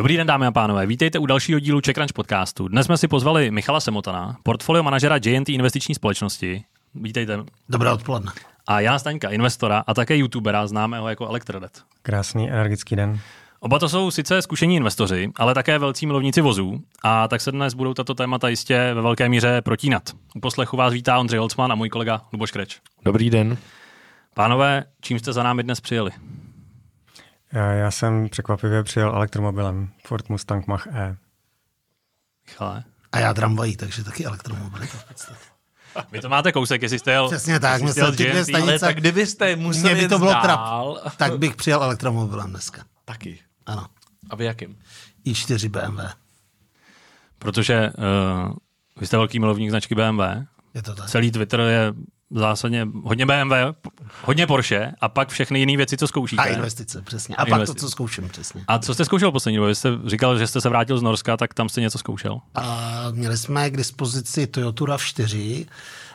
Dobrý den, dámy a pánové. Vítejte u dalšího dílu CheckRunch podcastu. Dnes jsme si pozvali Michala Semotana, portfolio manažera JNT investiční společnosti. Vítejte. Dobré odpoledne. A Jana Staňka, investora a také youtubera, známého jako Elektrodet. Krásný energický den. Oba to jsou sice zkušení investoři, ale také velcí milovníci vozů, a tak se dnes budou tato témata jistě ve velké míře protínat. U poslechu vás vítá Ondřej Holcman a můj kolega Luboš Kreč. Dobrý den. Pánové, čím jste za námi dnes přijeli? Já, já jsem překvapivě přijel elektromobilem Ford Mustang Mach-E. Michale? A já tramvají, takže taky elektromobil. Vy to máte kousek, jestli jste jel... Přesně tak, myslel jel ty dvě stanice. Ale tak kdybyste museli by to bylo dál, trap. Tak bych přijel elektromobilem dneska. Taky. Ano. A vy jakým? i4 BMW. Protože uh, vy jste velký milovník značky BMW. Je to tak. Celý Twitter je zásadně hodně BMW, hodně Porsche a pak všechny jiné věci, co zkoušíte. A investice, přesně. A pak Investice. to, co zkouším, přesně. A co jste zkoušel poslední době? Vy jste říkal, že jste se vrátil z Norska, tak tam jste něco zkoušel. A měli jsme k dispozici Toyota RAV4.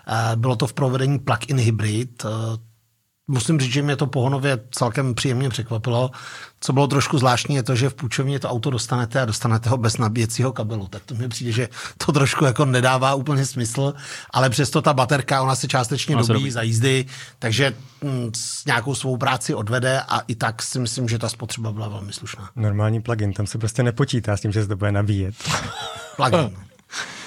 A bylo to v provedení plug-in hybrid. Musím říct, že mě to pohonově celkem příjemně překvapilo. Co bylo trošku zvláštní, je to, že v půjčovně to auto dostanete a dostanete ho bez nabíjecího kabelu. Tak to mi přijde, že to trošku jako nedává úplně smysl, ale přesto ta baterka, ona se částečně Ona se dobíjí dobíjí. za jízdy, takže mm, s nějakou svou práci odvede a i tak si myslím, že ta spotřeba byla velmi slušná. Normální plugin, tam se prostě nepočítá s tím, že se to bude nabíjet. Plug-in.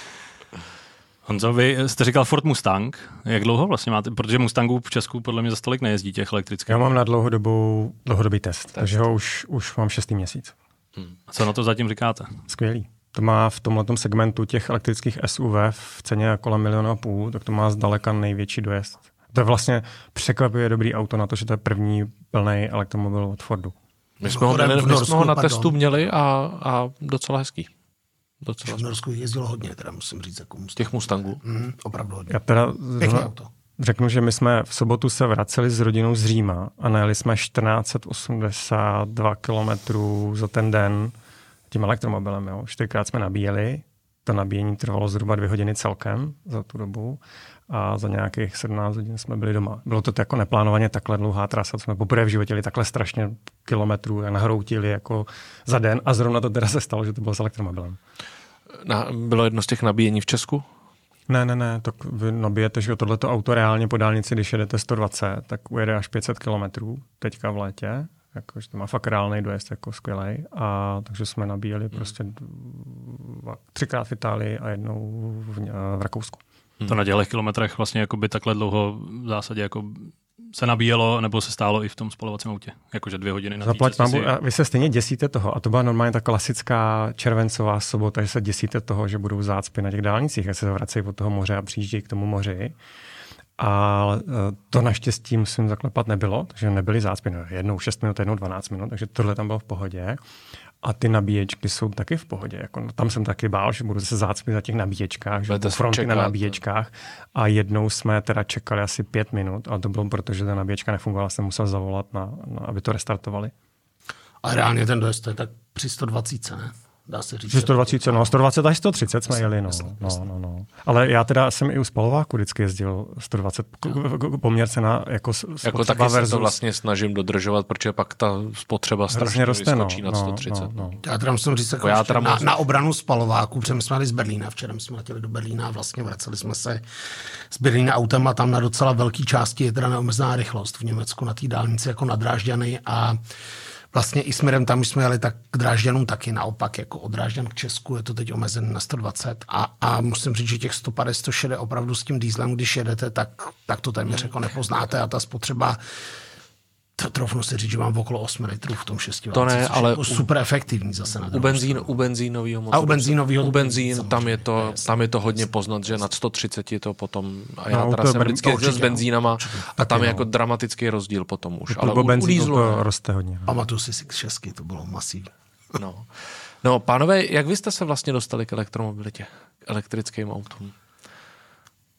Honzo, vy jste říkal Ford Mustang. Jak dlouho vlastně máte? Protože Mustangů v Česku podle mě za stolik nejezdí těch elektrických. Já mám na dlouhodobou, dlouhodobý test, test, takže ho už, už mám šestý měsíc. A co na to zatím říkáte? Skvělý. To má v tomhle segmentu těch elektrických SUV v ceně kolem milionu a půl, tak to má zdaleka největší dojezd. To je vlastně překvapivě dobrý auto na to, že to je první plný elektromobil od Fordu. My jsme ho, ne, v my Norsku, jsme ho na pardon. testu měli a, a docela hezký. Docela V Norsku jezdilo hodně, teda musím říct, jako Mustang. těch Mustangů. Mm, opravdu hodně. Já teda Pěkné zrovna auto. řeknu, že my jsme v sobotu se vraceli s rodinou z Říma a najeli jsme 1482 kilometrů za ten den tím elektromobilem. Jo. Čtyřikrát jsme nabíjeli, to nabíjení trvalo zhruba dvě hodiny celkem za tu dobu a za nějakých 17 hodin jsme byli doma. Bylo to jako neplánovaně takhle dlouhá trasa, co jsme poprvé v životě jeli takhle strašně kilometrů a nahroutili jako za den a zrovna to teda se stalo, že to bylo s elektromobilem. Na, bylo jedno z těch nabíjení v Česku? Ne, ne, ne, tak vy nabijete, že tohleto auto reálně po dálnici, když jedete 120, tak ujede až 500 kilometrů teďka v létě, jakože to má fakt reálný dojezd jako skvělej. A takže jsme nabíjeli prostě dva, třikrát v Itálii a jednou v, v Rakousku. To na těchto kilometrech vlastně jako by takhle dlouho v zásadě jako se nabíjelo nebo se stálo i v tom spalovacím autě. Jakože dvě hodiny na Zaplať mám, si- a vy se stejně děsíte toho. A to byla normálně ta klasická červencová sobota, že se děsíte toho, že budou zácpy na těch dálnicích, jak se vracejí od toho moře a přijíždějí k tomu moři. A eh, to naštěstí musím zaklepat nebylo, takže nebyly zácpy. No, jednou 6 minut, jednou 12 minut, takže tohle tam bylo v pohodě. A ty nabíječky jsou taky v pohodě. Jako, no, tam jsem taky bál, že budu se zácpy za těch nabíječkách, že fronty čekat, na no. nabíječkách. A jednou jsme teda čekali asi pět minut, ale to bylo proto, že ta nabíječka nefungovala, jsem musel zavolat, na, na, aby to restartovali. A reálně ten dojezd to je tak při 120, ne? Dá se říct. Že 120, no 120 až 130 jsme jeli, no, no, no, no. Ale já teda jsem i u spalováku vždycky jezdil 120, k- k- poměr cena jako, s- Jako spotřeba taky se versus to vlastně snažím dodržovat, protože pak ta spotřeba strašně roste, no, vyskočí nad no, 130. no, no. Já teda musím říct, jako Já ještě teda na, na, obranu spalováku, protože jsme jeli z Berlína, včera jsme letěli do Berlína a vlastně vraceli jsme se z Berlína autem a tam na docela velké části je teda neomezená rychlost v Německu na té dálnici jako na Drážďany a vlastně i směrem tam, jsme jeli, tak k Drážďanům taky naopak, jako od Drážďan k Česku je to teď omezen na 120 a, a musím říct, že těch 150, 160 opravdu s tím dýzlem, když jedete, tak, tak to téměř jako nepoznáte a ta spotřeba to trofnu si říct, že mám okolo 8 litrů v tom 6 To ne, ale jako u- super efektivní zase na U, benzín, u benzínového motoru. A u benzínového U benzín, tam je, to, tam je to hodně poznat, že nad 130 je to potom, a já No, teda jsem vždycky jezdil s určitě, benzínama a tam je no. jako dramatický rozdíl potom už. Ale u, u benzínu dieselu, to roste hodně. No. Pamatuju si Six 6, to bylo masivní. no. no, pánové, jak vy jste se vlastně dostali k elektromobilitě, k elektrickým autům?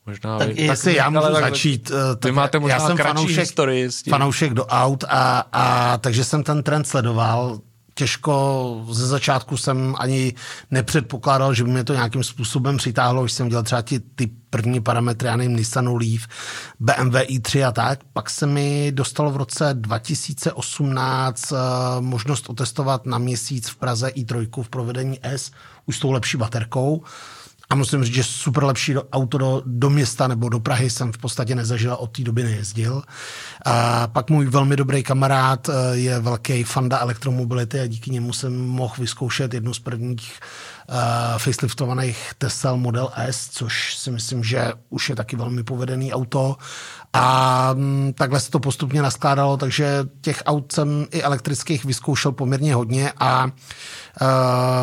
Možná Tak vy, jestli já ale můžu tak- začít, eh, tak máte možná já jsem fanoušek, historii s tím. fanoušek do aut a, a takže jsem ten trend sledoval. těžko, ze začátku jsem ani nepředpokládal, že by mě to nějakým způsobem přitáhlo, když jsem dělal třeba ty, ty první parametry, já nevím, Nissanu Leaf, BMW i3 a tak. Pak se mi dostalo v roce 2018 uh, eh, možnost otestovat na měsíc v Praze i3 v provedení S už s tou lepší baterkou. A musím říct, že super lepší auto do, do města nebo do Prahy jsem v podstatě nezažil, od té doby nejezdil. A pak můj velmi dobrý kamarád eh, je velký fanda elektromobility a díky němu jsem mohl vyzkoušet jednu z prvních faceliftovaných Tesla Model S, což si myslím, že už je taky velmi povedený auto. A um, takhle se to postupně naskládalo, takže těch aut jsem i elektrických vyzkoušel poměrně hodně a uh,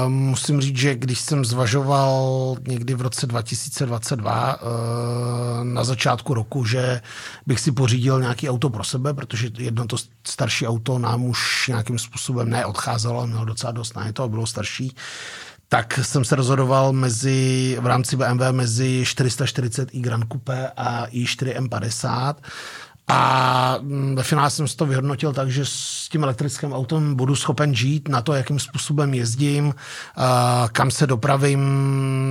musím říct, že když jsem zvažoval někdy v roce 2022 uh, na začátku roku, že bych si pořídil nějaký auto pro sebe, protože jedno to starší auto nám už nějakým způsobem neodcházelo, mělo docela dost na to a bylo starší, tak jsem se rozhodoval mezi, v rámci BMW mezi 440i Grand Coupe a i4 M50 a mm, ve finále jsem si to vyhodnotil tak, že s tím elektrickým autem budu schopen žít na to, jakým způsobem jezdím, kam se dopravím,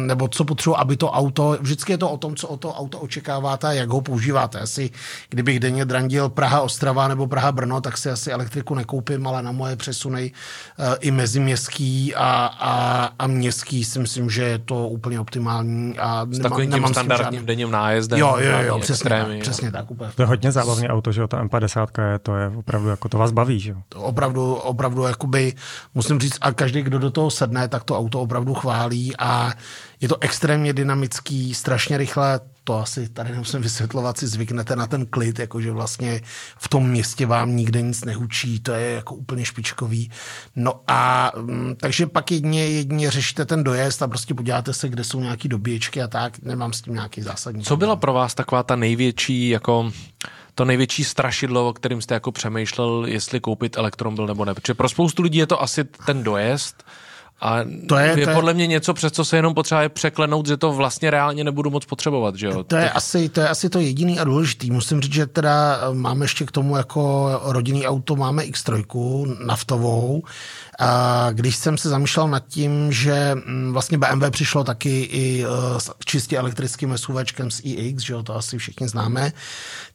nebo co potřebuji, aby to auto, vždycky je to o tom, co o to auto očekáváte a jak ho používáte. Asi kdybych denně drandil Praha, Ostrava nebo Praha, Brno, tak si asi elektriku nekoupím, ale na moje přesuny e, i meziměstský a, a, a městský si myslím, že je to úplně optimální. A s takovým tím standardním denním nájezdem. Jo, jo, jo, přesně tak, přesně tak, úplně. To je hodně zábavný auto, že jo, ta M50 je, to je opravdu, jako to vás baví, že jo. Opravdu, opravdu, jakoby, musím říct, a každý, kdo do toho sedne, tak to auto opravdu chválí a je to extrémně dynamický, strašně rychle, to asi tady nemusím vysvětlovat, si zvyknete na ten klid, jakože vlastně v tom městě vám nikde nic nehučí, to je jako úplně špičkový. No a mm, takže pak jedně, jedně řešíte ten dojezd a prostě podíváte se, kde jsou nějaký dobíječky a tak, nemám s tím nějaký zásadní. Co byla pro vás taková ta největší jako to největší strašidlo, o kterým jste jako přemýšlel, jestli koupit elektromobil nebo ne. Protože pro spoustu lidí je to asi ten dojezd, a to je, je to podle je, mě něco, přes co se jenom potřeba překlenout, že to vlastně reálně nebudu moc potřebovat. Že jo? To, je asi, to je asi to jediný a důležitý. Musím říct, že teda máme ještě k tomu jako rodinný auto, máme X3 naftovou. A když jsem se zamýšlel nad tím, že mm, vlastně BMW přišlo taky i e, s čistě elektrickým SUVčkem z iX, že jo, to asi všichni známe,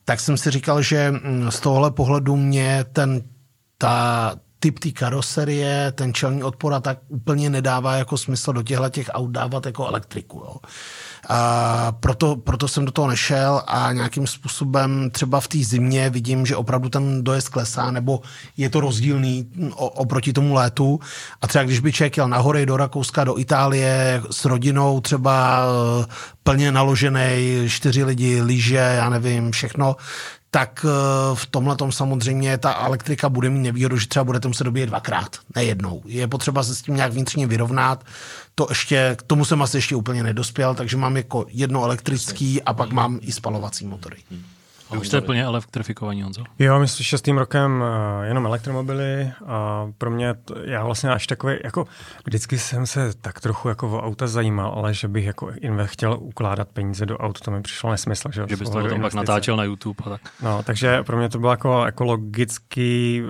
tak jsem si říkal, že mm, z tohohle pohledu mě ten ta, typ té karoserie, ten čelní odpor a tak úplně nedává jako smysl do těchto těch aut dávat jako elektriku. Jo. A proto, proto jsem do toho nešel a nějakým způsobem třeba v té zimě vidím, že opravdu ten dojezd klesá, nebo je to rozdílný oproti tomu létu. A třeba když by člověk jel na hory do Rakouska, do Itálie s rodinou, třeba eh, plně naložený, čtyři lidi, lyže, já nevím, všechno, tak eh, v tomhle tom samozřejmě ta elektrika bude mít nevýhodu, že třeba budete muset dobíjet dvakrát, ne jednou. Je potřeba se s tím nějak vnitřně vyrovnat. To ještě, k tomu jsem asi ještě úplně nedospěl, takže mám jako jedno elektrický a pak mám i spalovací motory. Vy už jste plně elektrifikovaní, Honzo? Jo, my jsme šestým rokem uh, jenom elektromobily a pro mě, to, já vlastně až takový, jako vždycky jsem se tak trochu jako o auta zajímal, ale že bych jako inve chtěl ukládat peníze do aut, to mi přišlo nesmysl. Že, že byste to tam pak natáčel na YouTube a tak. No, takže pro mě to bylo jako ekologický,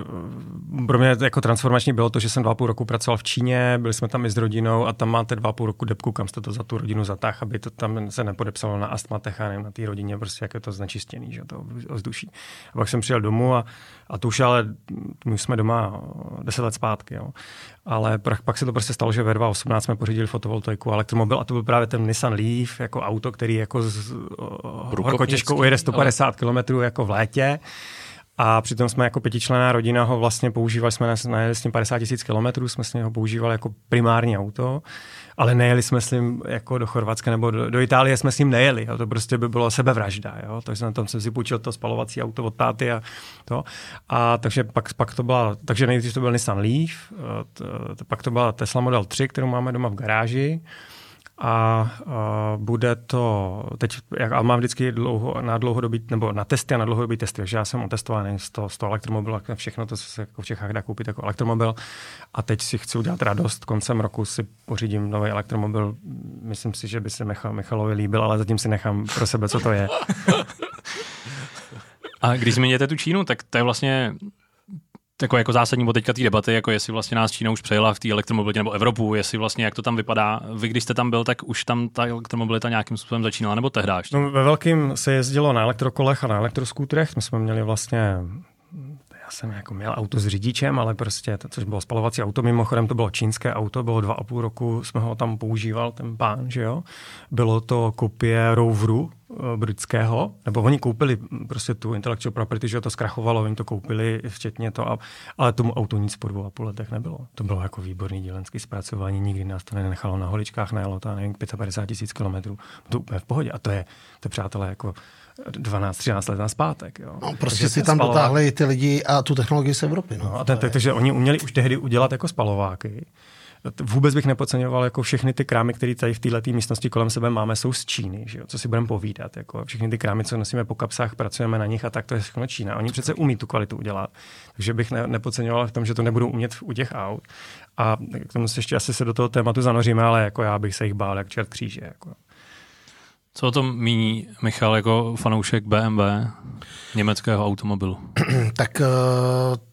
pro mě jako transformační bylo to, že jsem dva půl roku pracoval v Číně, byli jsme tam i s rodinou a tam máte dva půl roku depku, kam jste to za tu rodinu zatáh, aby to tam se nepodepsalo na astmatech a nevím, na té rodině, prostě jak je to znečištěný. Že? To ovzduší. A pak jsem přijel domů a, a to už ale, my jsme doma deset let zpátky, jo. Ale pak, pak se to prostě stalo, že ve 2018 jsme pořídili fotovoltaiku a elektromobil a to byl právě ten Nissan Leaf, jako auto, který jako z, horko těžko ujede 150 ale... km jako v létě. A přitom jsme jako pětičlená rodina ho vlastně používali, jsme najeli s tím 50 tisíc kilometrů, jsme s něho používali jako primární auto ale nejeli jsme s ním jako do Chorvatska nebo do, do Itálie jsme s ním nejeli. Jo. To prostě by bylo sebevražda. Jo. Takže na tom jsem si půjčil to spalovací auto od táty a to. A takže pak, pak to byla, takže nejdřív to byl Nissan Leaf, to, to, pak to byla Tesla Model 3, kterou máme doma v garáži a, bude to, teď, jak, a mám vždycky dlouho, na dlouhodobý, nebo na testy a na dlouhodobý testy, takže já jsem otestovaný z toho, z toho elektromobilu, všechno to se jako v Čechách dá koupit jako elektromobil. A teď si chci udělat radost, koncem roku si pořídím nový elektromobil, myslím si, že by se Michal, Michalovi líbil, ale zatím si nechám pro sebe, co to je. a když změníte tu Čínu, tak to je vlastně jako, jako zásadní bod teďka té debaty, jako jestli vlastně nás Čína už přejela v té elektromobilitě nebo Evropu, jestli vlastně jak to tam vypadá. Vy, když jste tam byl, tak už tam ta elektromobilita nějakým způsobem začínala, nebo tehdy? No, ve velkým se jezdilo na elektrokolech a na elektroskútrech. My jsme měli vlastně jsem jako měl auto s řidičem, ale prostě, to, což bylo spalovací auto, mimochodem to bylo čínské auto, bylo dva a půl roku, jsme ho tam používal, ten pán, že jo. Bylo to kopie Roveru, eh, britského, nebo oni koupili prostě tu intellectual property, že to zkrachovalo, oni to koupili včetně to, a, ale tomu autu nic po dvou a půl letech nebylo. To bylo jako výborný dílenský zpracování, nikdy nás to nenechalo na holičkách, najelo to, nevím, 55 tisíc kilometrů. To úplně v pohodě. A to je, to je přátelé, jako 12-13 let na zpátek. Jo. No, prostě takže si tam spalová... dotáhli ty lidi a tu technologii z Evropy. No. No, a ten, takže oni uměli už tehdy udělat jako spalováky. Vůbec bych nepodceňoval jako všechny ty krámy, které tady v této místnosti kolem sebe máme, jsou z Číny, že jo? co si budeme povídat. Jako všechny ty krámy, co nosíme po kapsách, pracujeme na nich a tak to je všechno Čína. Oni přece umí tu kvalitu udělat. Takže bych ne, nepodceňoval v tom, že to nebudou umět u těch aut. A k tomu se ještě asi se do toho tématu zanoříme, ale jako já bych se jich bál jak čert kříže. Jako. Co o tom míní Michal jako fanoušek BMW, německého automobilu? tak eh,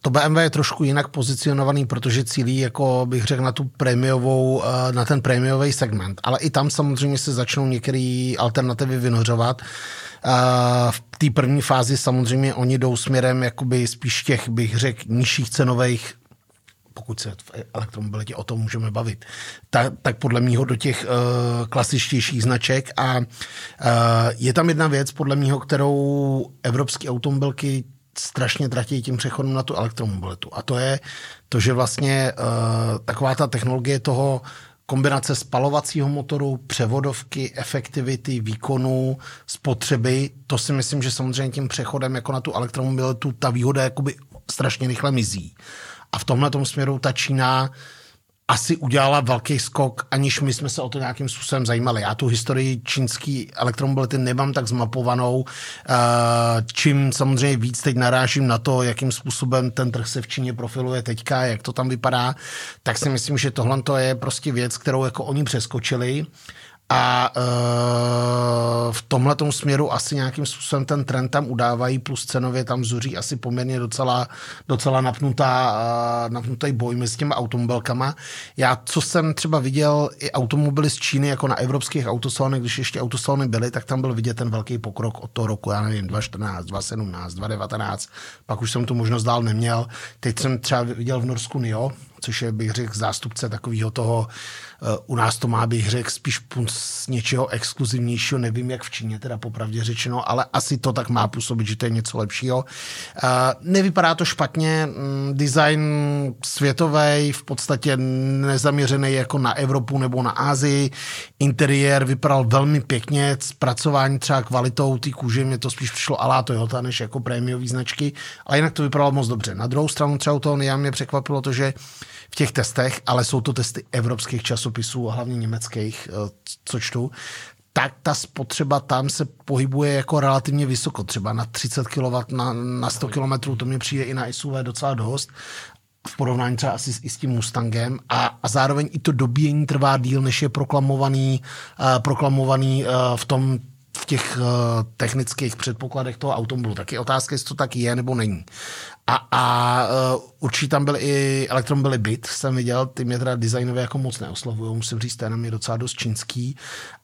to BMW je trošku jinak pozicionovaný, protože cílí, jako bych řekl, na tu prémiovou, eh, na ten prémiový segment. Ale i tam samozřejmě se začnou některé alternativy vynořovat. Eh, v té první fázi samozřejmě oni jdou směrem jakoby spíš těch, bych řekl, nižších cenových pokud se v elektromobilitě o tom můžeme bavit, tak, tak podle mýho do těch uh, klasičtějších značek a uh, je tam jedna věc, podle mýho, kterou evropské automobilky strašně tratí tím přechodem na tu elektromobilitu. A to je to, že vlastně uh, taková ta technologie toho kombinace spalovacího motoru, převodovky, efektivity, výkonu, spotřeby, to si myslím, že samozřejmě tím přechodem jako na tu elektromobilitu ta výhoda jakoby strašně rychle mizí. A v tomhle směru ta Čína asi udělala velký skok, aniž my jsme se o to nějakým způsobem zajímali. Já tu historii čínské elektromobility nemám tak zmapovanou, eh, čím samozřejmě víc teď narážím na to, jakým způsobem ten trh se v Číně profiluje teďka, jak to tam vypadá, tak si myslím, že tohle je prostě věc, kterou jako oni přeskočili a e, v tomhle směru asi nějakým způsobem ten trend tam udávají, plus cenově tam zuří asi poměrně docela, docela napnutá, e, napnutý boj mezi těmi automobilkama. Já, co jsem třeba viděl i automobily z Číny, jako na evropských autosalonech, když ještě autosalony byly, tak tam byl vidět ten velký pokrok od toho roku, já nevím, 2014, 2017, 2019, pak už jsem tu možnost dál neměl. Teď jsem třeba viděl v Norsku NIO, což je, bych řekl, zástupce takového toho, u nás to má, bych řekl, spíš z něčeho exkluzivnějšího, nevím, jak v Číně, teda popravdě řečeno, ale asi to tak má působit, že to je něco lepšího. Eh, nevypadá to špatně, mm, design světový, v podstatě nezaměřený jako na Evropu nebo na Asii, interiér vypadal velmi pěkně, zpracování třeba kvalitou té kůže, mě to spíš přišlo alá Toyota, než jako prémiový značky, ale jinak to vypadalo moc dobře. Na druhou stranu třeba u toho Nia mě překvapilo to, že v těch testech, ale jsou to testy evropských časopisů a hlavně německých, eh, co čtu, tak ta spotřeba tam se pohybuje jako relativně vysoko, třeba na 30 kW na, na 100 km, to mi přijde i na SUV docela dost v porovnání třeba asi s, i s tím Mustangem. A, a zároveň i to dobíjení trvá díl, než je proklamovaný, uh, proklamovaný uh, v tom v těch uh, technických předpokladech toho automobilu. Taky otázka, jestli to tak je nebo není. A, a uh, určitě tam byl i elektromobily byt, jsem viděl, ty mě teda designově jako moc neoslovují, musím říct, ten je docela dost čínský.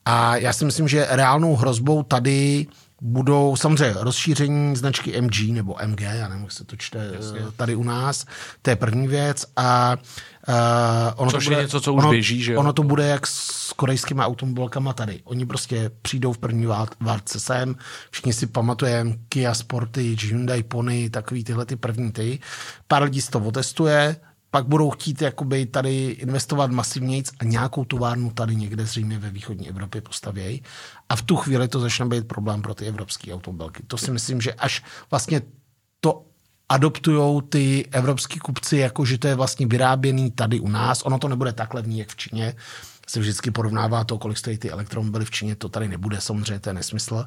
A já si myslím, že reálnou hrozbou tady budou samozřejmě rozšíření značky MG nebo MG, já nevím, jak se to čte Jasně. tady u nás, to je první věc a Uh, ono Což to bude, je něco, co už ono, běží, že jo? Ono to bude jak s korejskými automobilkama tady. Oni prostě přijdou v první várce sem, všichni si pamatujeme Kia Sportage, Hyundai Pony, takový tyhle ty první ty. Pár lidí z to otestuje, pak budou chtít jakoby tady investovat masivně a nějakou továrnu tady někde zřejmě ve východní Evropě postavějí. A v tu chvíli to začne být problém pro ty evropské automobilky. To si myslím, že až vlastně to adoptují ty evropský kupci, jako že to je vlastně vyráběný tady u nás. Ono to nebude tak levný, jak v Číně. Se vždycky porovnává to, kolik stojí ty elektromobily v Číně, to tady nebude, samozřejmě to je nesmysl.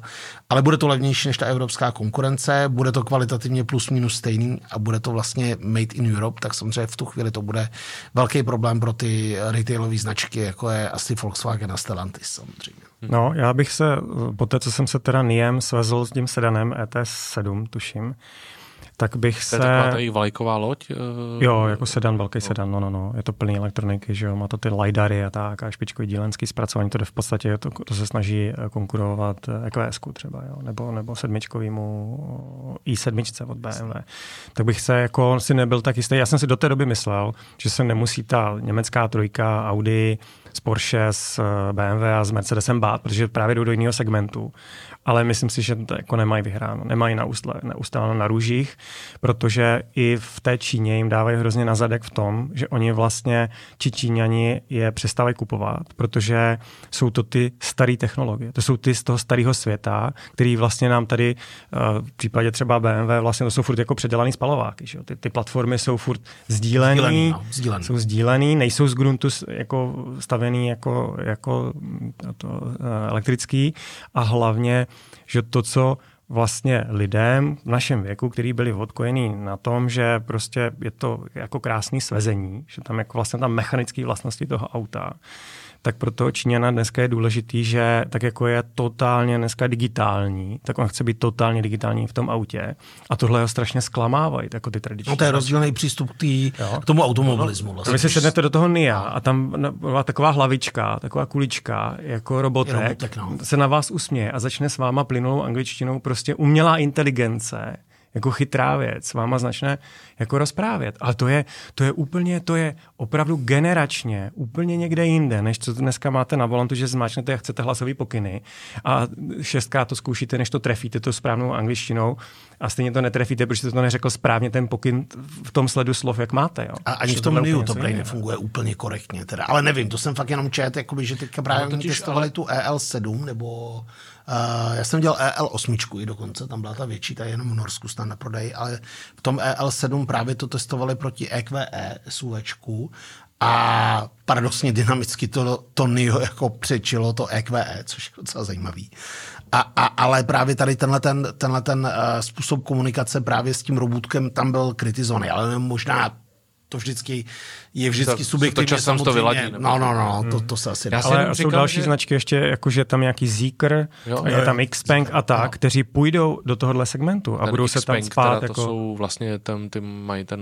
Ale bude to levnější než ta evropská konkurence, bude to kvalitativně plus minus stejný a bude to vlastně made in Europe, tak samozřejmě v tu chvíli to bude velký problém pro ty retailové značky, jako je asi Volkswagen a Stellantis samozřejmě. No, já bych se, po té, co jsem se teda NIEM svezl s tím sedanem ETS 7, tuším, tak bych se... To je taková ta vlajková loď? Uh... Jo, jako sedan, velký no. sedan, no, no, no. Je to plný elektroniky, že jo, má to ty lidary a tak a špičkový dílenský zpracování, to jde v podstatě, to, to se snaží eh, konkurovat EQS třeba, jo, nebo, nebo sedmičkovýmu i7 od BMW. Tak bych se jako si nebyl tak jistý. Já jsem si do té doby myslel, že se nemusí ta německá trojka, Audi, z Porsche, z BMW a z Mercedesem bát, protože právě jdou do jiného segmentu ale myslím si, že to jako nemají vyhráno. Nemají neustále na růžích, protože i v té Číně jim dávají hrozně na zadek v tom, že oni vlastně, či Číňani je přestávají kupovat, protože jsou to ty staré technologie. To jsou ty z toho starého světa, který vlastně nám tady eh, v případě třeba BMW vlastně to jsou furt jako předělaný spalováky. Že? Ty, ty platformy jsou furt sdílený, sdílený, no, sdílený. jsou sdílený, nejsou z gruntu jako stavený jako, jako to, eh, elektrický a hlavně že to, co vlastně lidem v našem věku, kteří byli odkojení na tom, že prostě je to jako krásný svezení, že tam jako vlastně tam mechanické vlastnosti toho auta, tak pro toho Číňana dneska je důležitý, že tak jako je totálně dneska digitální, tak on chce být totálně digitální v tom autě. A tohle ho strašně zklamávají, jako ty tradiční. No to je rozdílný přístup k, tý, k tomu automobilismu. Vlastně. Vy si sednete do toho NIA a tam byla taková hlavička, taková kulička, jako robotek, robotek no. se na vás usměje a začne s váma plynulou angličtinou prostě umělá inteligence jako chytrá věc, váma začne jako rozprávět. Ale to je, to je úplně, to je opravdu generačně úplně někde jinde, než co dneska máte na volantu, že zmáčnete, jak chcete hlasový pokyny a šestkrát to zkoušíte, než to trefíte to správnou angličtinou a stejně to netrefíte, protože jste to neřekl správně ten pokyn v tom sledu slov, jak máte. Jo. A ani v tom NIU to prý nefunguje úplně korektně. Teda. Ale nevím, to jsem fakt jenom čet, jakoby, že teďka právě no, testovali ale... tu EL7 nebo já jsem dělal EL8 i dokonce, tam byla ta větší, ta je jenom v Norsku snad na prodej, ale v tom EL7 právě to testovali proti EQE SUVčku a paradoxně dynamicky to, to NIO jako přečilo to EQE, což je docela zajímavý. A, a, ale právě tady tenhle ten, tenhle ten uh, způsob komunikace právě s tím robotkem tam byl kritizovaný, ale možná to vždycky je vždycky subjektivně. To časem to vyladí. No, no, no, to, to se asi Já Ale jsou další že... značky ještě, jakože tam nějaký Zeekr, jo, je jo, tam Xpeng a tak, no. kteří půjdou do tohohle segmentu a ten budou se tam spát. Teda, jako... To jsou vlastně, ten, ty mají ten,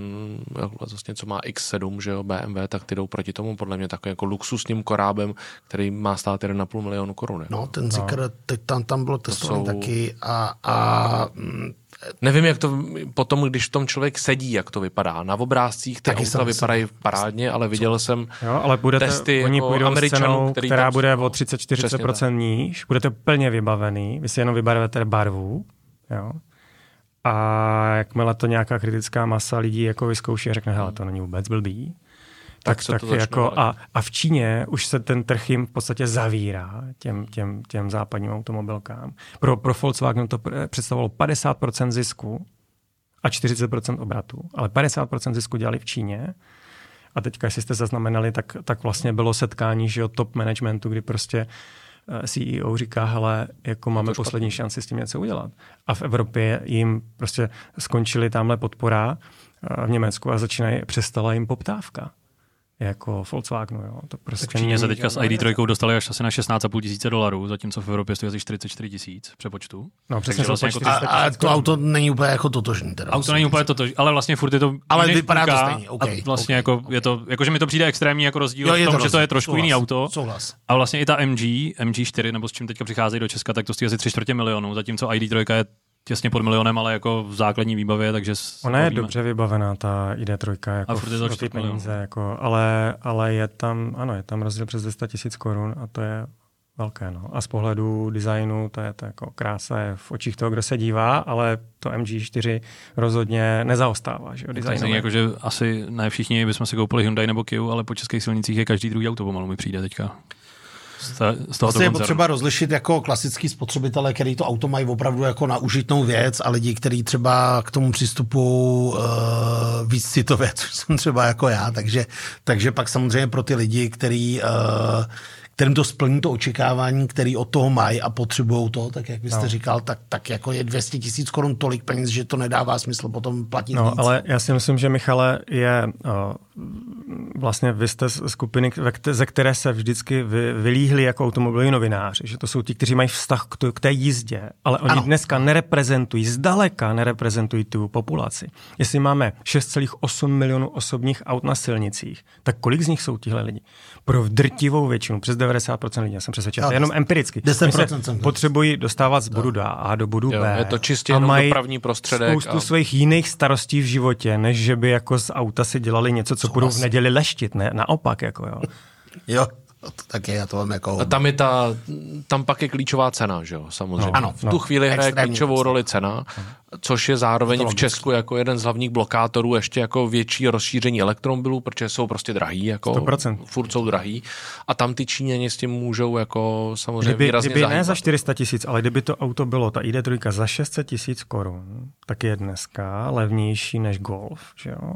vlastně co má X7, že jo, BMW, tak ty jdou proti tomu, podle mě takovým jako luxusním korábem, který má stát 1,5 milionu korun. No, ten Zeekr, no. teď tam, tam bylo testovaný jsou... taky a, a mm, Nevím, jak to potom, když v tom člověk sedí, jak to vypadá. Na obrázcích ty auta vypadají parádně, ale viděl jsem jo, ale budete, testy oni jako půjdou Američanů, který která bude o 30-40% níž, budete plně vybavený, vy si jenom vybarvete barvu, jo. A jakmile to nějaká kritická masa lidí jako vyzkouší a řekne, hele, to není vůbec blbý, tak, tak, tak jako a, a v Číně už se ten trh jim v podstatě zavírá těm, těm, těm západním automobilkám. Pro, pro Volkswagen to představovalo 50% zisku a 40% obratu, ale 50% zisku dělali v Číně. A teďka, jestli jste zaznamenali, tak, tak vlastně bylo setkání že jo, top managementu, kdy prostě eh, CEO říká, hele, jako máme poslední šanci s tím něco udělat. A v Evropě jim prostě skončili tamhle podpora eh, v Německu a začínají, přestala jim poptávka jako Volkswagenu. Jo. To prostě tak Číně se teďka s ID3 dostali až asi na 16,5 tisíce dolarů, zatímco v Evropě stojí asi 44 tisíc přepočtu. No přesně vlastně jako a, a, to auto není úplně jako totožný. Teda auto vlastně. není úplně totožný, ale vlastně furt je to Ale vypadá to stejně, okay, vlastně okay, jako okay. je to, jakože mi to přijde extrémní jako rozdíl jo, v tom, to že to je trošku souhlas, jiný auto. Souhlas. A vlastně i ta MG, MG4, nebo s čím teďka přicházejí do Česka, tak to stojí asi 3 čtvrtě milionů, zatímco ID3 je těsně pod milionem, ale jako v základní výbavě, takže... Ona je dobře vybavená, ta ID3, jako a furt je to ty peníze, jako, ale, ale je tam, ano, je tam rozdíl přes 200 tisíc korun a to je velké. No. A z pohledu designu to je to jako krása je v očích toho, kdo se dívá, ale to MG4 rozhodně nezaostává. Že, designově. jako, že asi ne všichni bychom si koupili Hyundai nebo Kia, ale po českých silnicích je každý druhý auto pomalu mi přijde teďka z, z toho je potřeba rozlišit jako klasický spotřebitele, který to auto mají opravdu jako na užitnou věc a lidi, kteří třeba k tomu přístupu uh, víc citové, což jsem třeba jako já, takže, takže pak samozřejmě pro ty lidi, který uh, kterým to splní to očekávání, který od toho mají a potřebují to, tak jak byste no. říkal, tak, tak jako je 200 tisíc korun tolik peněz, že to nedává smysl potom platit No, víc. ale já si myslím, že Michale je, uh, vlastně vy jste z skupiny, ze které se vždycky vy, vylíhli jako automobiloví novináři, že to jsou ti, kteří mají vztah k, to, k té jízdě, ale oni ano. dneska nereprezentují, zdaleka nereprezentují tu populaci. Jestli máme 6,8 milionů osobních aut na silnicích, tak kolik z nich jsou tihle lidi? Pro drtivou většinu, přes 90% lidí, já jsem přesvědčen, no, jenom empiricky. 10% se potřebují dostávat z bodu A do bodu jo, B. Je to čistě a mají dopravní prostředek. spoustu a... svých jiných starostí v životě, než že by jako z auta si dělali něco, co budou v neděli leštit, ne? Naopak, jako jo. jo, tak je, já to mám jako... A tam je ta, tam pak je klíčová cena, že jo, samozřejmě. No, ano, v tu no, chvíli hraje klíčovou roli cena, což je zároveň je v Česku jako jeden z hlavních blokátorů ještě jako větší rozšíření elektromobilů, protože jsou prostě drahý, jako 100%. furt jsou drahý. A tam ty Číňani s tím můžou jako samozřejmě kdyby, výrazně kdyby zahýbat. ne za 400 tisíc, ale kdyby to auto bylo, ta ID3 za 600 tisíc korun, tak je dneska levnější než Golf, že jo?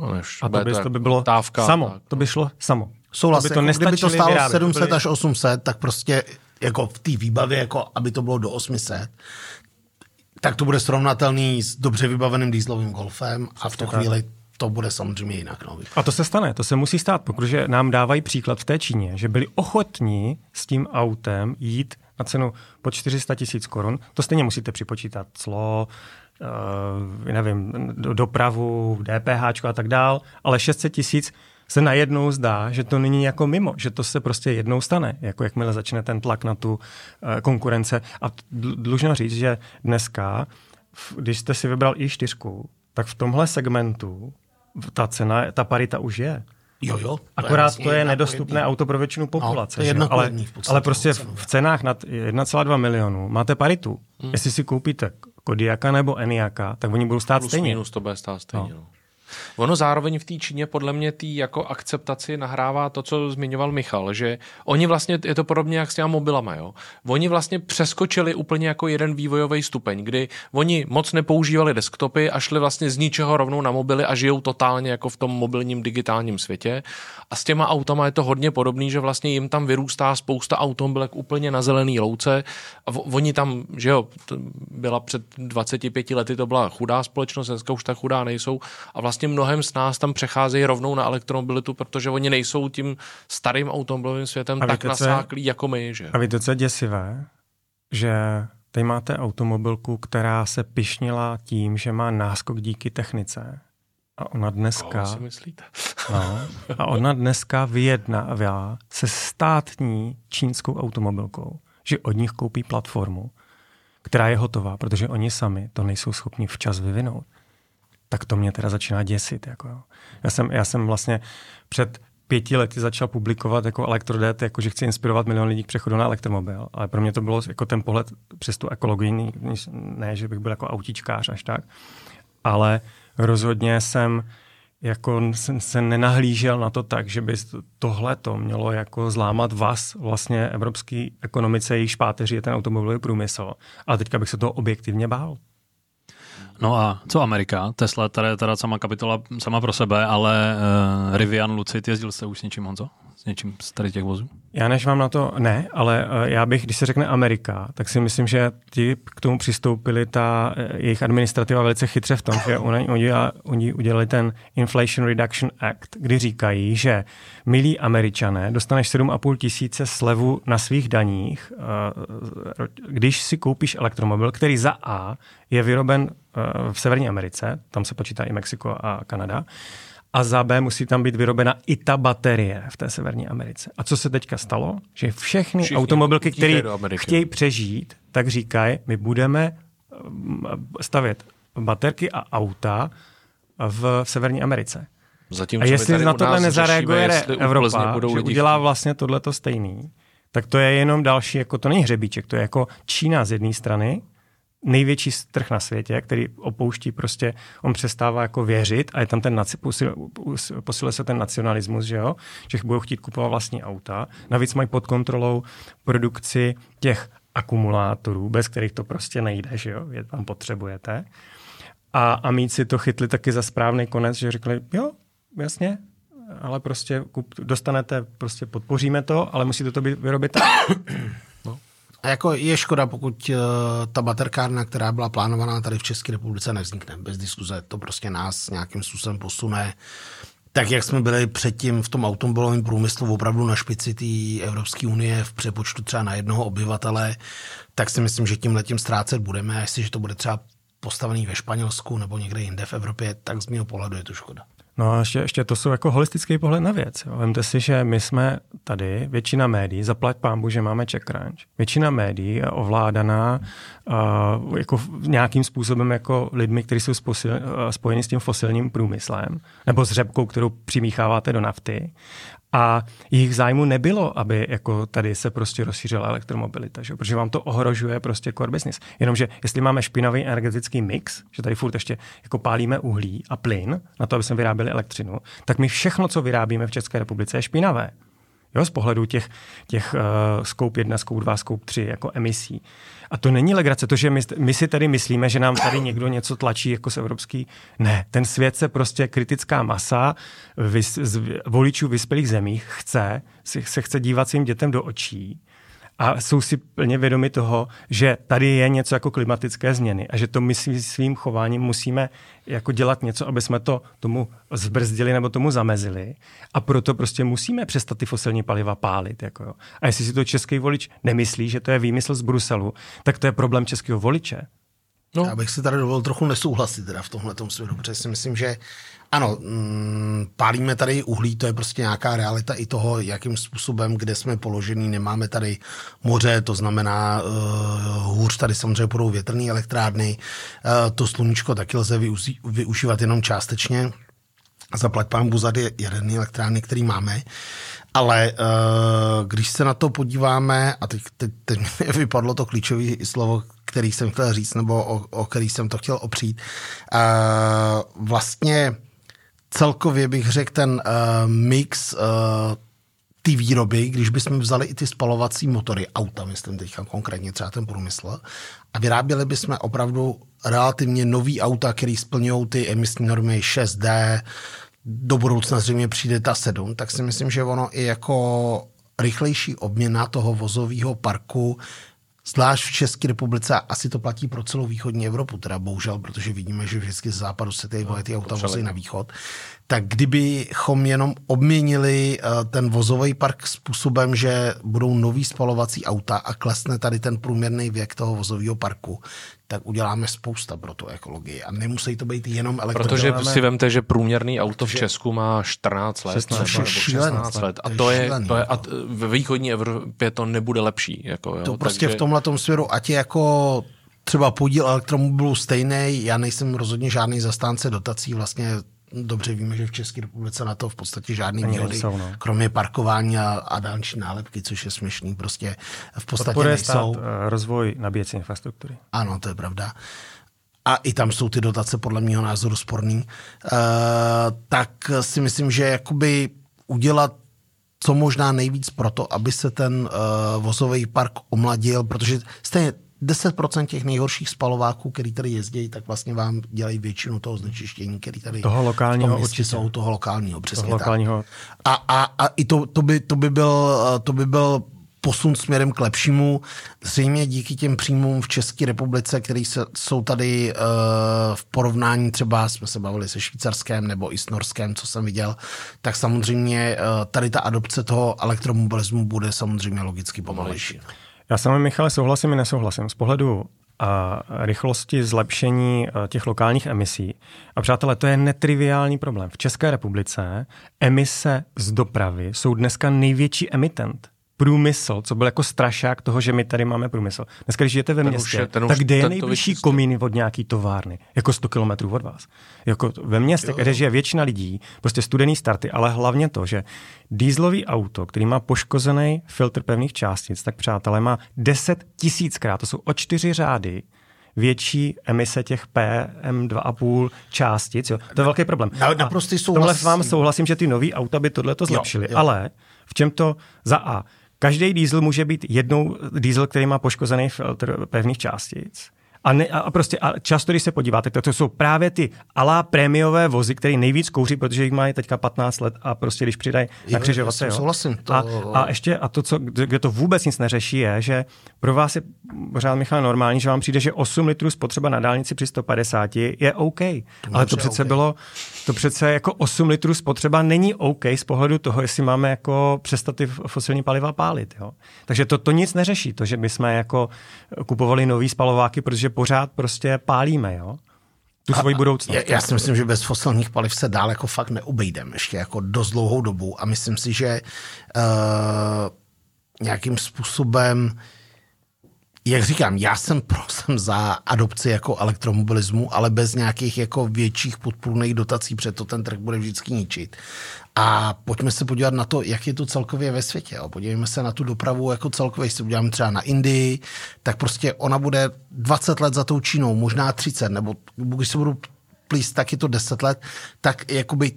No, než, a to by, to by bylo távka, samo, tak, to by šlo samo. Souhlasím, to to kdyby to stálo vyrábět, 700 byli... až 800, tak prostě jako v té výbavě, jako aby to bylo do 800, tak to bude srovnatelný s dobře vybaveným dýzlovým golfem a v tu chvíli to bude samozřejmě jinak. No. A to se stane, to se musí stát, protože nám dávají příklad v té Číně, že byli ochotní s tím autem jít na cenu po 400 tisíc korun. To stejně musíte připočítat clo, uh, nevím, dopravu, DPH a tak dál, ale 600 tisíc se najednou zdá, že to není jako mimo, že to se prostě jednou stane, jako jakmile začne ten tlak na tu uh, konkurence. A dlužno říct, že dneska, když jste si vybral i 4 tak v tomhle segmentu ta cena, ta parita už je. Jo, jo. To Akorát je to je nedostupné jedný. auto pro většinu populace. No, to je ale, v ale prostě v, v cenách nad 1,2 milionu máte paritu. Hmm. Jestli si koupíte Kodiaka nebo Eniaka, tak oni budou stát Plus stejně. Minus to bude stát stejně. No. No. Ono zároveň v té Číně podle mě tý jako akceptaci nahrává to, co zmiňoval Michal, že oni vlastně, je to podobně jak s těma mobilama, jo. Oni vlastně přeskočili úplně jako jeden vývojový stupeň, kdy oni moc nepoužívali desktopy a šli vlastně z ničeho rovnou na mobily a žijou totálně jako v tom mobilním digitálním světě. A s těma autama je to hodně podobný, že vlastně jim tam vyrůstá spousta automobilek úplně na zelený louce a oni tam, že jo, byla před 25 lety, to byla chudá společnost, dneska už tak chudá nejsou a vlastně mnohem z nás tam přecházejí rovnou na elektromobilitu, protože oni nejsou tím starým automobilovým světem a tak nasáklí jako my. Že? A víte, co je děsivé? Že tady máte automobilku, která se pišnila tím, že má náskok díky technice. A ona dneska... Koho si myslíte? no, a ona dneska vyjednává se státní čínskou automobilkou, že od nich koupí platformu, která je hotová, protože oni sami to nejsou schopni včas vyvinout tak to mě teda začíná děsit. Jako jo. Já, jsem, já jsem vlastně před pěti lety začal publikovat jako elektrodet, jako že chci inspirovat milion lidí k přechodu na elektromobil. Ale pro mě to bylo jako ten pohled přes tu ekologii, ne, že bych byl jako autíčkář až tak, ale rozhodně jsem jako jsem se nenahlížel na to tak, že by tohle to mělo jako zlámat vás vlastně evropské ekonomice, jejich špáteří je ten automobilový průmysl. A teďka bych se toho objektivně bál. No a co Amerika? Tesla tady je teda sama kapitola sama pro sebe, ale uh, Rivian, Lucid, jezdil jste už s něčím, Honzo? Něčím z tady těch vozů? Já než vám na to ne, ale uh, já bych, když se řekne Amerika, tak si myslím, že ti k tomu přistoupili, ta uh, jejich administrativa velice chytře v tom, že oni, oni, oni udělali ten Inflation Reduction Act, kdy říkají, že milí američané, dostaneš 7,5 tisíce slevu na svých daních, uh, když si koupíš elektromobil, který za A je vyroben Eh, v Severní Americe, tam se počítá i Mexiko a Kanada, a za B musí tam být vyrobena i ta baterie v té Severní Americe. A co se teďka stalo? Že všechny Všichni automobilky, které chtějí přežít, tak říkají, my budeme eh, stavět baterky a auta v Severní Americe. Zatím, a jestli na tohle nezareaguje řešíme, Evropa, že udělá vlastně tohleto stejný, tak to je jenom další, jako to není hřebíček, to je jako Čína z jedné strany, největší trh na světě, který opouští prostě, on přestává jako věřit a je tam ten, posil, posiluje se ten nacionalismus, že jo, že budou chtít kupovat vlastní auta. Navíc mají pod kontrolou produkci těch akumulátorů, bez kterých to prostě nejde, že jo, je tam potřebujete. A, a mít si to chytli taky za správný konec, že řekli, jo, jasně, ale prostě kup, dostanete, prostě podpoříme to, ale musíte to být vyrobit a jako je škoda, pokud uh, ta baterkárna, která byla plánovaná tady v České republice, nevznikne. Bez diskuze to prostě nás nějakým způsobem posune tak jak jsme byli předtím v tom automobilovém průmyslu opravdu na špici té Evropské unie v přepočtu třeba na jednoho obyvatele, tak si myslím, že tím letím ztrácet budeme. A jestliže to bude třeba postavený ve Španělsku nebo někde jinde v Evropě, tak z mého pohledu je to škoda. No a ještě, ještě to jsou jako holistický pohled na věc. Jo. Vemte si, že my jsme tady, většina médií, zaplať pámbu, že máme CheckRunch, většina médií je ovládaná uh, jako nějakým způsobem jako lidmi, kteří jsou spojeni s tím fosilním průmyslem, nebo s řepkou, kterou přimícháváte do nafty. A jejich zájmu nebylo, aby jako tady se prostě rozšířila elektromobilita, že? protože vám to ohrožuje prostě core business. Jenomže jestli máme špinavý energetický mix, že tady furt ještě jako pálíme uhlí a plyn na to, aby jsme vyráběli elektřinu, tak my všechno, co vyrábíme v České republice, je špinavé. Jo, z pohledu těch, těch uh, scope 1, scope 2, scope 3 jako emisí. A to není legrace, to, že my, my si tady myslíme, že nám tady někdo něco tlačí jako z evropský. Ne, ten svět se prostě kritická masa vys, z voličů vyspělých zemích chce, se chce dívat svým dětem do očí a jsou si plně vědomi toho, že tady je něco jako klimatické změny a že to my svým chováním musíme jako dělat něco, aby jsme to tomu zbrzdili nebo tomu zamezili a proto prostě musíme přestat ty fosilní paliva pálit. Jako jo. A jestli si to český volič nemyslí, že to je výmysl z Bruselu, tak to je problém českého voliče. No. Já bych si tady dovolil trochu nesouhlasit teda v tomhle světu, protože si myslím, že ano, mm, pálíme tady uhlí, to je prostě nějaká realita i toho, jakým způsobem, kde jsme položení, nemáme tady moře, to znamená uh, hůř tady samozřejmě budou větrné elektrárny, uh, to sluníčko taky lze využí, využívat jenom částečně, zaplať pán Buzady jaderné elektrárny, který máme, ale uh, když se na to podíváme, a teď, teď, teď mi vypadlo to klíčové slovo, který jsem chtěl říct, nebo o, o který jsem to chtěl opřít, uh, vlastně celkově bych řekl ten uh, mix uh, ty výroby, když bychom vzali i ty spalovací motory, auta, myslím teďka konkrétně třeba ten průmysl, a vyráběli bychom opravdu relativně nový auta, který splňují ty emisní normy 6D, do budoucna zřejmě přijde ta 7, tak si myslím, že ono i jako rychlejší obměna toho vozového parku Zvlášť v České republice, asi to platí pro celou východní Evropu, teda bohužel, protože vidíme, že vždycky z západu se ty, no, ty auta vozí na východ, tak kdybychom jenom obměnili uh, ten vozový park způsobem, že budou nový spalovací auta a klesne tady ten průměrný věk toho vozového parku, tak uděláme spousta pro tu ekologii. A nemusí to být jenom elektromobilní. Protože si vemte, že průměrný auto v Česku má 14 let 16, nebo 16 let. A to je, to je a ve východní Evropě to nebude lepší. Jako, jo, to prostě takže... v tomhle směru, ať je jako třeba podíl elektromobilů stejný, já nejsem rozhodně žádný zastánce dotací, vlastně dobře víme, že v České republice na to v podstatě žádný výhody, no. kromě parkování a, a dálniční nálepky, což je směšný, prostě v podstatě Podporuje nejsou. Stát, eh, rozvoj nabíjecí infrastruktury. Ano, to je pravda. A i tam jsou ty dotace podle mého názoru sporný. Uh, tak si myslím, že jakoby udělat co možná nejvíc pro to, aby se ten uh, vozový park omladil, protože stejně 10% těch nejhorších spalováků, který tady jezdí, tak vlastně vám dělají většinu toho znečištění, který tady toho lokálního určitě jsou, toho lokálního, přesně toho lokálního. A, a, a i to, to, by, to, by byl, to by byl posun směrem k lepšímu. Zřejmě díky těm příjmům v České republice, které jsou tady uh, v porovnání třeba, jsme se bavili se Švýcarskem nebo i s Norskem, co jsem viděl, tak samozřejmě uh, tady ta adopce toho elektromobilismu bude samozřejmě logicky pomalejší. Já s vámi, Michale, souhlasím i nesouhlasím. Z pohledu a rychlosti zlepšení těch lokálních emisí. A přátelé, to je netriviální problém. V České republice emise z dopravy jsou dneska největší emitent průmysl, co byl jako strašák toho, že my tady máme průmysl. Dneska, když žijete ve ten městě, je, tak kde je nejbližší komín od nějaký továrny? Jako 100 kilometrů od vás. Jako ve městě, jo. kde žije většina lidí, prostě studený starty, ale hlavně to, že dýzlový auto, který má poškozený filtr pevných částic, tak přátelé, má 10 tisíckrát, to jsou o čtyři řády, větší emise těch PM2,5 částic. Jo. To je velký problém. Na, naprostý souhlas. Tohle s vám souhlasím, že ty nový auta by tohle to jo. ale v čem to za A? Každý diesel může být jednou diesel, který má poškozený filtr pevných částic. A, ne, a prostě a často, když se podíváte, tak to jsou právě ty alá prémiové vozy, které nejvíc kouří, protože jich mají teďka 15 let a prostě když přidají na křižovatce. Souhlasím. To... A, a, ještě, a to, co, kde to vůbec nic neřeší, je, že pro vás je pořád, Michal, normální, že vám přijde, že 8 litrů spotřeba na dálnici při 150 je OK. Ale to přece okay. bylo, to přece jako 8 litrů spotřeba není OK z pohledu toho, jestli máme jako přestat ty fosilní paliva pálit. Jo? Takže to, to nic neřeší, to, že my jsme jako kupovali nový spalováky, protože pořád prostě pálíme. Jo? tu svoji budoucnost. Já, já si myslím, že bez fosilních paliv se dál jako fakt neobejdeme ještě jako dost dlouhou dobu a myslím si, že uh, nějakým způsobem jak říkám, já jsem pro, jsem za adopci jako elektromobilismu, ale bez nějakých jako větších podpůrných dotací, protože to ten trh bude vždycky ničit. A pojďme se podívat na to, jak je to celkově ve světě. Jo. Podívejme se na tu dopravu jako celkově, se podíváme třeba na Indii, tak prostě ona bude 20 let za tou Čínou, možná 30, nebo když se budu plíst, tak je to 10 let, tak jakoby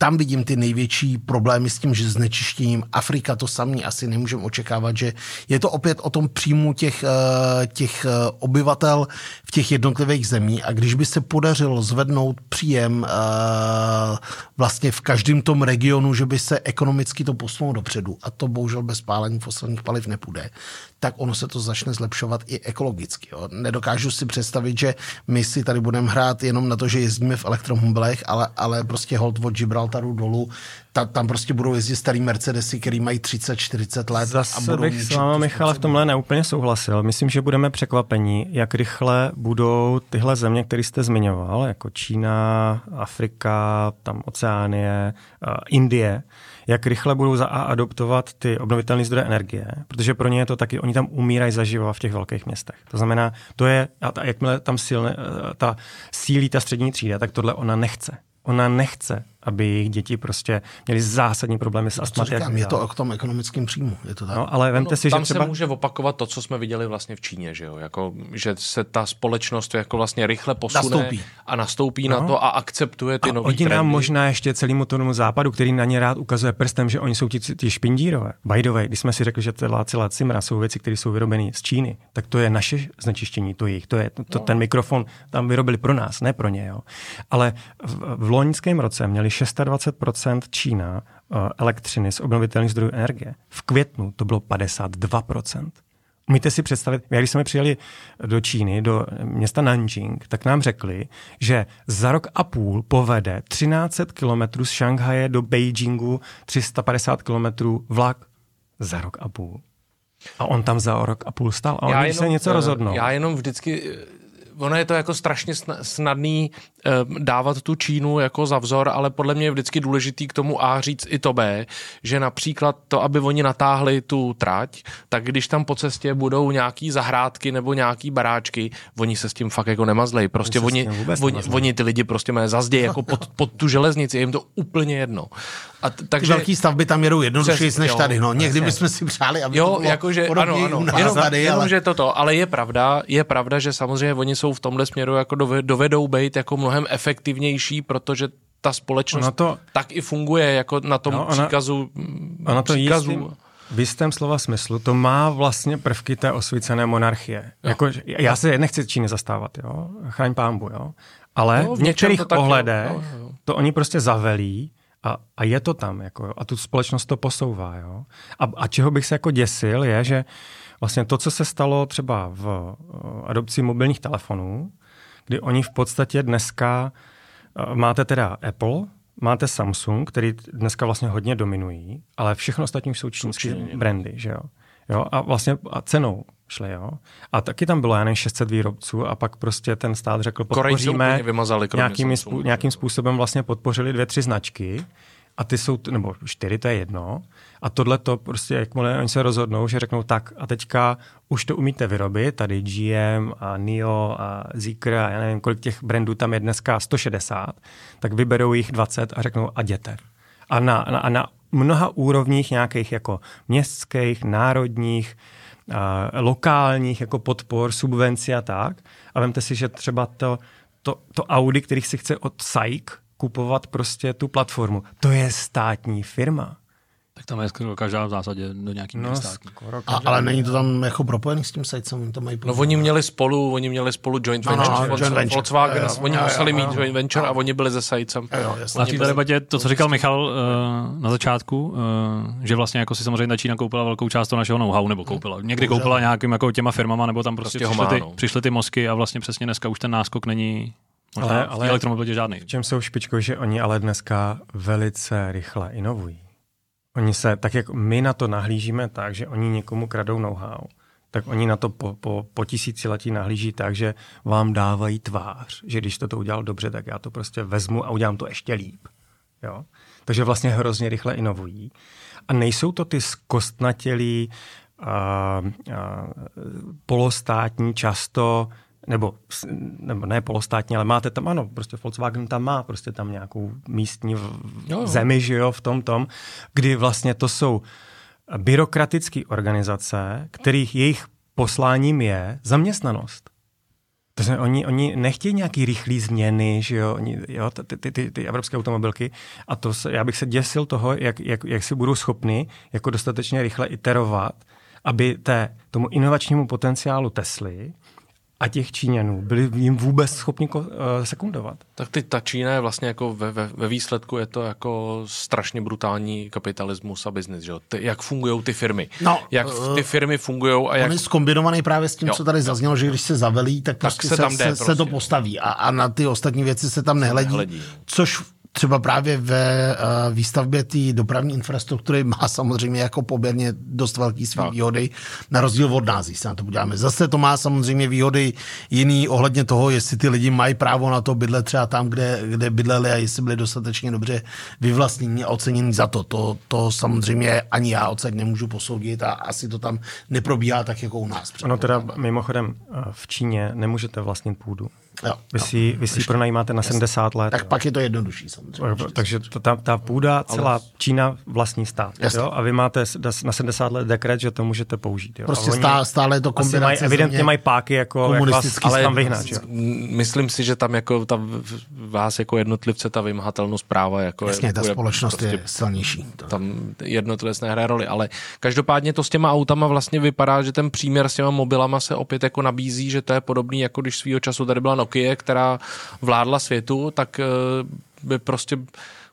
tam vidím ty největší problémy s tím, že znečištěním. Afrika to samý asi nemůžeme očekávat, že je to opět o tom příjmu těch, eh, těch eh, obyvatel v těch jednotlivých zemí a když by se podařilo zvednout příjem eh, vlastně v každém tom regionu, že by se ekonomicky to posunulo dopředu a to bohužel bez pálení fosilních paliv nepůjde, tak ono se to začne zlepšovat i ekologicky. Jo. Nedokážu si představit, že my si tady budeme hrát jenom na to, že jezdíme v elektromobilech, ale, ale prostě hold od Gibraltaru dolů, ta, tam prostě budou jezdit starý Mercedesy, který mají 30-40 let. Zase a budou bych s vámi, Michale, v tomhle neúplně souhlasil. Myslím, že budeme překvapení, jak rychle budou tyhle země, které jste zmiňoval, jako Čína, Afrika, tam Oceánie, Indie, jak rychle budou za A adoptovat ty obnovitelné zdroje energie, protože pro ně je to taky, oni tam umírají zaživa v těch velkých městech. To znamená, to je, a ta, jakmile tam silne, eh, ta sílí ta střední třída, tak tohle ona nechce. Ona nechce aby jejich děti prostě měly zásadní problémy s astmaty. je to o tom ekonomickém příjmu. Je to tak. No, ale vemte no, si, tam že třeba... se může opakovat to, co jsme viděli vlastně v Číně, že jo? Jako, že se ta společnost jako vlastně rychle posune nastoupí. a nastoupí no. na to a akceptuje ty nové trendy. nám možná ještě celému tomu západu, který na ně rád ukazuje prstem, že oni jsou ti, ti špindírové. By the way, když jsme si řekli, že celá celá cimra jsou věci, které jsou vyrobeny z Číny, tak to je naše znečištění, to jejich. To je to, no. ten mikrofon tam vyrobili pro nás, ne pro ně. Jo? Ale v, v loňském roce měli 26% Čína eh, elektřiny z obnovitelných zdrojů energie. V květnu to bylo 52% Umíte si představit, jak když jsme přijeli do Číny, do města Nanjing, tak nám řekli, že za rok a půl povede 1300 km z Šanghaje do Beijingu 350 km vlak za rok a půl. A on tam za rok a půl stal. A oni se něco rozhodnou. Já jenom vždycky ono je to jako strašně snadný dávat tu Čínu jako za vzor, ale podle mě je vždycky důležitý k tomu A říct i to B, že například to, aby oni natáhli tu trať, tak když tam po cestě budou nějaký zahrádky nebo nějaký baráčky, oni se s tím fakt jako nemazlej. Prostě oni, oni, oni, ty lidi prostě mají zazděj jako pod, pod tu železnici, je jim to úplně jedno. A t- takže, velký stavby tam jedou jednodušeji než tady. No. Někdy bychom si přáli, aby jo, to bylo jakože, ano, ano, jenom, tady, jenom ale... že toto, ale je pravda, je pravda, že samozřejmě oni jsou v tomhle směru jako dovedou být jako mnohem efektivnější, protože ta společnost to, tak i funguje jako na tom no, ona, příkazu. Ona to příkazu. Jistým, v jistém slova smyslu to má vlastně prvky té osvícené monarchie. Jako, já se nechci Číny zastávat, jo? chraň pámbu, jo? ale no, v, v některých ohledech no, no. to oni prostě zavelí a, a je to tam, jako, a tu společnost to posouvá. Jo? A, a čeho bych se jako děsil, je, že vlastně to, co se stalo třeba v uh, adopci mobilních telefonů, kdy oni v podstatě dneska uh, máte teda Apple, máte Samsung, který dneska vlastně hodně dominují, ale všechno ostatní už jsou čínské brandy, že jo? jo? A vlastně a cenou šli, jo. A taky tam bylo, já nevím, 600 výrobců a pak prostě ten stát řekl, podpoříme, vymazali, nějakým, nějakým způsobem vlastně podpořili dvě, tři značky a ty jsou, nebo čtyři, to je jedno. A tohle to prostě, jakmile oni se rozhodnou, že řeknou tak a teďka už to umíte vyrobit, tady GM a NIO a Zeekr a já nevím, kolik těch brandů tam je dneska 160, tak vyberou jich 20 a řeknou a jděte. A na, na, a na mnoha úrovních nějakých jako městských, národních, lokálních jako podpor, subvencí a tak. A vemte si, že třeba to, to, to Audi, který si chce od SAIC kupovat prostě tu platformu, to je státní firma. Tak tam je skoro každá v zásadě do nějaký no, skoro a, ale není to tam jako propojený s tím Sejcem? To mají no oni měli spolu, oni měli spolu joint no, venture, no, no, joint venture. Volkswagen, jo, oni jo, museli jo, mít joint venture jo. a oni byli ze Sejcem. Na té debatě to, co říkal Michal uh, na začátku, uh, že vlastně jako si samozřejmě Čína koupila velkou část toho našeho know-how, nebo koupila. Někdy koupila nějakým jako těma firmama, nebo tam prostě, prostě přišly, ty, přišly ty mozky a vlastně přesně dneska už ten náskok není Možná ale, ale elektromobilitě žádný. V čem jsou špičkou, že oni ale dneska velice rychle inovují. Oni se, tak jak my na to nahlížíme tak, že oni někomu kradou know-how, tak oni na to po, po, po tisíciletí nahlíží tak, že vám dávají tvář, že když to to udělal dobře, tak já to prostě vezmu a udělám to ještě líp. Jo? Takže vlastně hrozně rychle inovují. A nejsou to ty zkostnatělí, a, a, polostátní, často nebo, nebo ne polostátní, ale máte tam, ano, prostě Volkswagen tam má prostě tam nějakou místní v, jo, jo. zemi, že jo, v tom tom, kdy vlastně to jsou byrokratické organizace, kterých jejich posláním je zaměstnanost. Takže oni, oni nechtějí nějaký rychlý změny, že jo, oni, jo ty, ty, ty, ty evropské automobilky a to se, já bych se děsil toho, jak, jak, jak si budou schopni jako dostatečně rychle iterovat, aby té, tomu inovačnímu potenciálu Tesly a těch Číňanů byli jim vůbec schopni uh, sekundovat. Tak ty, ta Čína je vlastně jako ve, ve, ve výsledku je to jako strašně brutální kapitalismus a biznis, že Ty, jak fungují ty firmy. No, jak uh, ty firmy fungují a jak... On je zkombinovaný právě s tím, jo, co tady zaznělo, že když se zavelí, tak, tak prostě se, tam se, jde, se, prostě. se to postaví a, a na ty ostatní věci se tam nehledí, nehledí. což třeba právě ve uh, výstavbě té dopravní infrastruktury má samozřejmě jako poměrně dost velký svý tak. výhody, na rozdíl od nás, když se na to podíváme. Zase to má samozřejmě výhody jiný ohledně toho, jestli ty lidi mají právo na to bydlet třeba tam, kde, kde bydleli a jestli byli dostatečně dobře vyvlastnění a ocenění za to. to. To samozřejmě ani já ocet nemůžu posoudit a asi to tam neprobíhá tak jako u nás. Ono teda mimochodem eh, v Číně nemůžete vlastnit půdu. Jo, vy si, vy si pronajímáte na 70 let. Tak jo. pak je to jednodušší samozřejmě. Takže to, ta, ta půda, celá Ale... Čína vlastní stát. Jo? A vy máte na 70 let dekret, že to můžete použít. Jo? Prostě stá, stále je to kombinace mají, Evidentně mají páky, jako jak vás ale tam vyhnat. Jo? Myslím si, že tam jako ta, vás jako jednotlivce ta vymahatelnost práva jako Jasně, je, ta společnost prostě, je silnější. Tam jednotlivec nehraje roli, ale každopádně to s těma autama vlastně vypadá, že ten příměr s těma mobilama se opět jako nabízí, že to je podobný, jako když svýho času tady byla Nokia, která vládla světu, tak eh, by prostě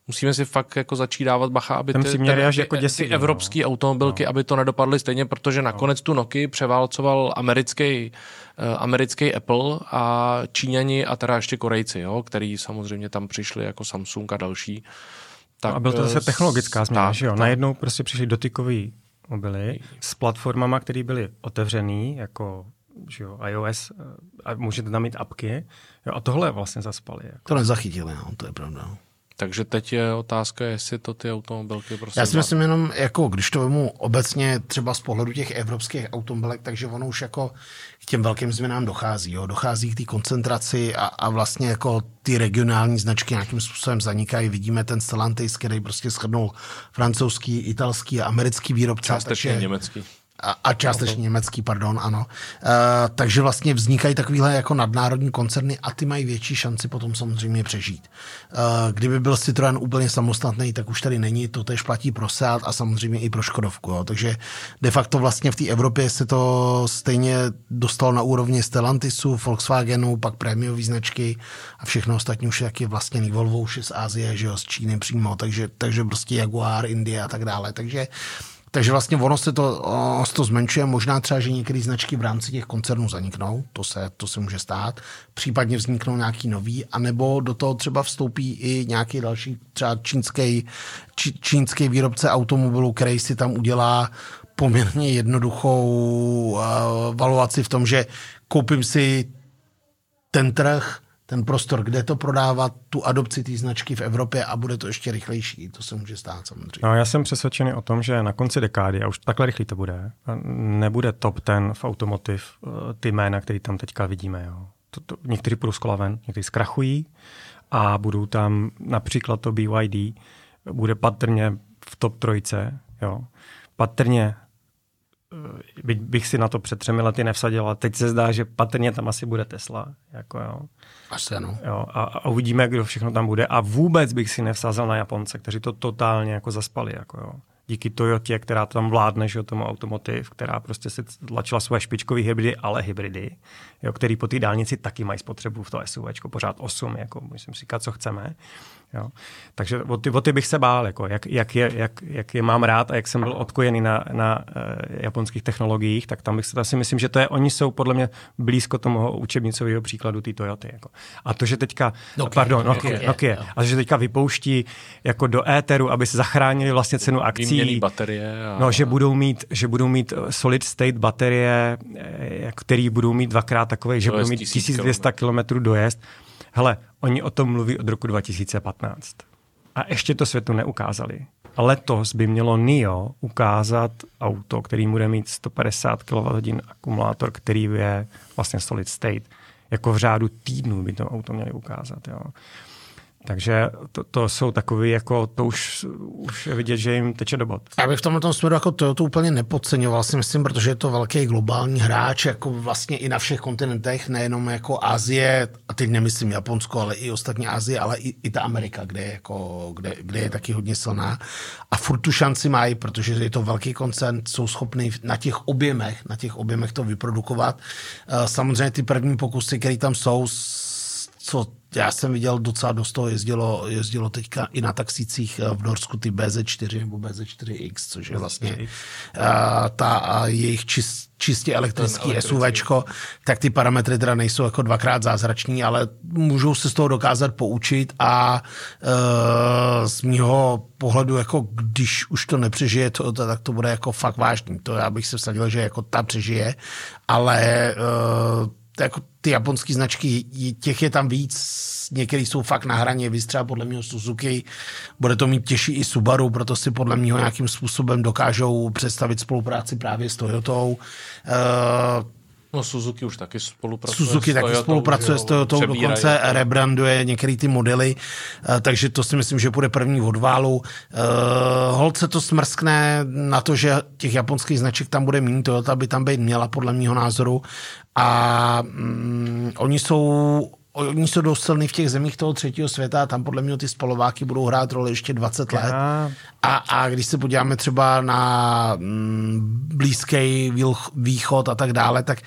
musíme si fakt jako začít dávat bacha, aby ty, ten, jako děsí, ty evropské no. automobilky, no. aby to nedopadly stejně, protože nakonec tu Nokia převálcoval americký, uh, americký Apple a Číňani a teda ještě Korejci, jo, který samozřejmě tam přišli jako Samsung a další. Tak, no a byl to zase technologická změna, že jo? Najednou prostě přišli dotykový mobily s platformama, které byly otevřený, jako že jo, iOS eh, a můžete tam mít apky. Jo, a tohle vlastně zaspali. Jako. To nezachytili, no, to je pravda. No. Takže teď je otázka, jestli to ty automobilky prostě... Já si myslím jenom, jako když to vemu obecně třeba z pohledu těch evropských automobilek, takže ono už jako k těm velkým změnám dochází. Jo? Dochází k té koncentraci a, a vlastně jako ty regionální značky nějakým způsobem zanikají. Vidíme ten Stellantis, který prostě shrnul francouzský, italský a americký výrobce. Částečně takže, německý a, a částečně německý, pardon, ano. Uh, takže vlastně vznikají takovýhle jako nadnárodní koncerny a ty mají větší šanci potom samozřejmě přežít. Uh, kdyby byl Citroen úplně samostatný, tak už tady není, to tež platí pro Seat a samozřejmě i pro Škodovku. Jo. Takže de facto vlastně v té Evropě se to stejně dostalo na úrovni Stellantisu, Volkswagenu, pak prémiové značky a všechno ostatní už je taky vlastně Volvo už je z Asie, že jo, z Číny přímo, takže, takže prostě Jaguar, Indie a tak dále. Takže uh, takže vlastně ono se to, ono se to zmenšuje, možná třeba, že některé značky v rámci těch koncernů zaniknou, to se, to se může stát, případně vzniknou nějaký nový, anebo do toho třeba vstoupí i nějaký další třeba čínský, či, čínský výrobce automobilů, který si tam udělá poměrně jednoduchou uh, valuaci v tom, že koupím si ten trh, ten prostor, kde to prodávat, tu adopci té značky v Evropě a bude to ještě rychlejší. To se může stát samozřejmě. No, já jsem přesvědčený o tom, že na konci dekády, a už takhle rychlý to bude, nebude top ten v automotiv eh, ty jména, které tam teďka vidíme. Jo. To, to, někteří půjdou z někteří zkrachují a budou tam například to BYD, bude patrně v top trojce, jo. patrně Eh, by, bych si na to před třemi lety nevsadil, a teď se zdá, že patrně tam asi bude Tesla. Jako jo. Asi ano. Jo, a, a, uvidíme, kdo všechno tam bude. A vůbec bych si nevsázel na Japonce, kteří to totálně jako zaspali. Jako jo. díky Toyotě, která tam vládne, že tomu automotiv, která prostě si tlačila svoje špičkové hybridy, ale hybridy, jo, který po té dálnici taky mají spotřebu v to SUV, pořád 8, jako musím říkat, co chceme. Jo. Takže o ty, o ty bych se bál, jako jak, jak, je, jak, jak je mám rád a jak jsem byl odkojený na, na uh, japonských technologiích, tak tam bych se asi myslím, že to je, oni jsou podle mě blízko tomu učebnicového příkladu té Toyoty. Jako. A to, že teďka, Nokia, pardon, Nokia, Nokia, Nokia, a že teďka vypouští jako do éteru, aby se zachránili vlastně cenu akcí. Baterie. A... No, že budou mít, že budou mít eh, solid state baterie, eh, který budou mít dvakrát takové, že budou mít 1200 km dojezd. Hele, oni o tom mluví od roku 2015. A ještě to světu neukázali. A letos by mělo NIO ukázat auto, který bude mít 150 kWh akumulátor, který je vlastně solid state. Jako v řádu týdnů by to auto měli ukázat. Jo. Takže to, to jsou takové, jako to už, už je vidět, že jim teče do bod. Já bych v tomhle směru jako to, to úplně nepodceňoval, si myslím, protože je to velký globální hráč, jako vlastně i na všech kontinentech, nejenom jako Asie, a teď nemyslím Japonsko, ale i ostatní Asie, ale i, i ta Amerika, kde je, jako, kde, kde je taky hodně silná. A furt tu šanci mají, protože je to velký koncern, jsou schopni na těch objemech, na těch objemech to vyprodukovat. Eh, samozřejmě ty první pokusy, které tam jsou, co já jsem viděl docela dost toho jezdilo, jezdilo teďka i na taxicích eh, v Norsku ty BZ4 nebo BZ4X, což je vlastně a, ta a jejich čist, čistě elektrický SUVčko, tak ty parametry teda nejsou jako dvakrát zázrační, ale můžou se z toho dokázat poučit a e, z mýho pohledu, jako když už to nepřežije, to, to, tak to bude jako fakt vážný. To já bych se vsadil, že jako ta přežije, ale e, jako ty japonské značky, těch je tam víc, některé jsou fakt na hraně, vy třeba podle mě Suzuki, bude to mít těžší i Subaru, proto si podle mě nějakým způsobem dokážou představit spolupráci právě s Toyotou. Uh, No Suzuki už taky spolupracuje Suzuki taky spolupracuje s Toyotou, dokonce to. rebranduje některé ty modely, uh, takže to si myslím, že bude první od válu. Uh, holce to smrskne na to, že těch japonských značek tam bude méně, Toyota by tam být měla podle mého názoru a mm, oni jsou oni jsou dost silní v těch zemích toho třetího světa a tam podle mě ty spalováky budou hrát roli ještě 20 let. A, a když se podíváme třeba na mm, blízký východ a tak dále, tak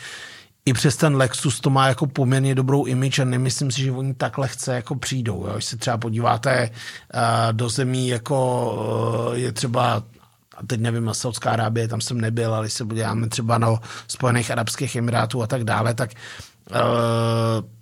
i přes ten Lexus to má jako poměrně dobrou image a nemyslím si, že oni tak lehce jako přijdou. Jo. Když se třeba podíváte uh, do zemí, jako uh, je třeba a teď nevím, na Saudská Arábie, tam jsem nebyl, ale když se podíváme třeba na Spojených Arabských Emirátů a tak dále, tak uh,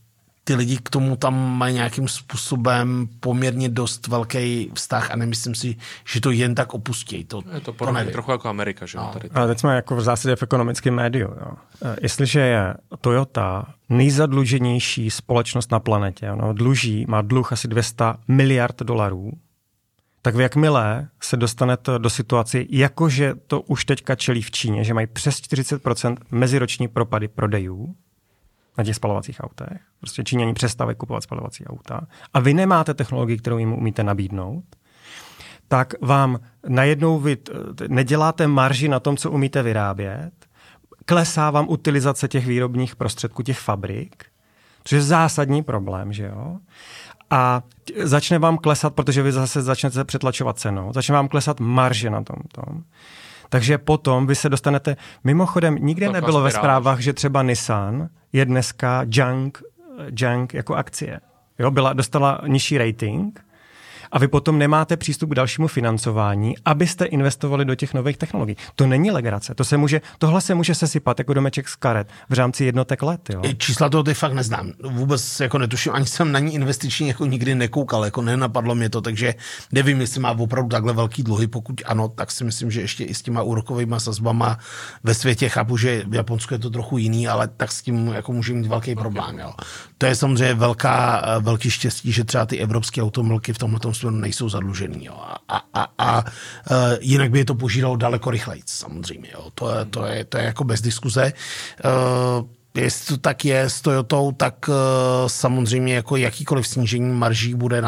ty lidi k tomu tam mají nějakým způsobem poměrně dost velký vztah a nemyslím si, že to jen tak opustí. To, je to, to nevím. trochu jako Amerika, že no. tady Ale teď jsme jako v zásadě v ekonomickém médiu. Jo. E, jestliže je Toyota nejzadluženější společnost na planetě, ono dluží, má dluh asi 200 miliard dolarů, tak v jakmile se dostanete do situace, jakože to už teďka čelí v Číně, že mají přes 40% meziroční propady prodejů na těch spalovacích autech, prostě Číňani přestávají kupovat spalovací auta a vy nemáte technologii, kterou jim umíte nabídnout, tak vám najednou vy neděláte marži na tom, co umíte vyrábět, klesá vám utilizace těch výrobních prostředků, těch fabrik, což je zásadní problém, že jo? a začne vám klesat, protože vy zase začnete přetlačovat cenou, začne vám klesat marže na tom. tom. Takže potom vy se dostanete, mimochodem nikde nebylo ve zprávách, že třeba Nissan je dneska junk, junk jako akcie. Jo, byla, dostala nižší rating, a vy potom nemáte přístup k dalšímu financování, abyste investovali do těch nových technologií. To není legrace. To se může, tohle se může sesypat jako domeček z karet v rámci jednotek let. Jo? Čísla toho ty fakt neznám. Vůbec jako netuším, ani jsem na ní investiční jako nikdy nekoukal, jako nenapadlo mě to, takže nevím, jestli má opravdu takhle velký dluhy. Pokud ano, tak si myslím, že ještě i s těma úrokovými sazbama ve světě chápu, že v Japonsku je to trochu jiný, ale tak s tím jako může mít velký problém. Jo. To je samozřejmě velká, velký štěstí, že třeba ty evropské automobilky v tomhle směru nejsou zadlužený. Jo. A, a, a, a e, jinak by je to požíralo daleko rychleji, samozřejmě. Jo. To, je, to, je, to je jako bez diskuze. Uh, jestli to tak je s Toyotou, tak uh, samozřejmě jako jakýkoliv snížení marží bude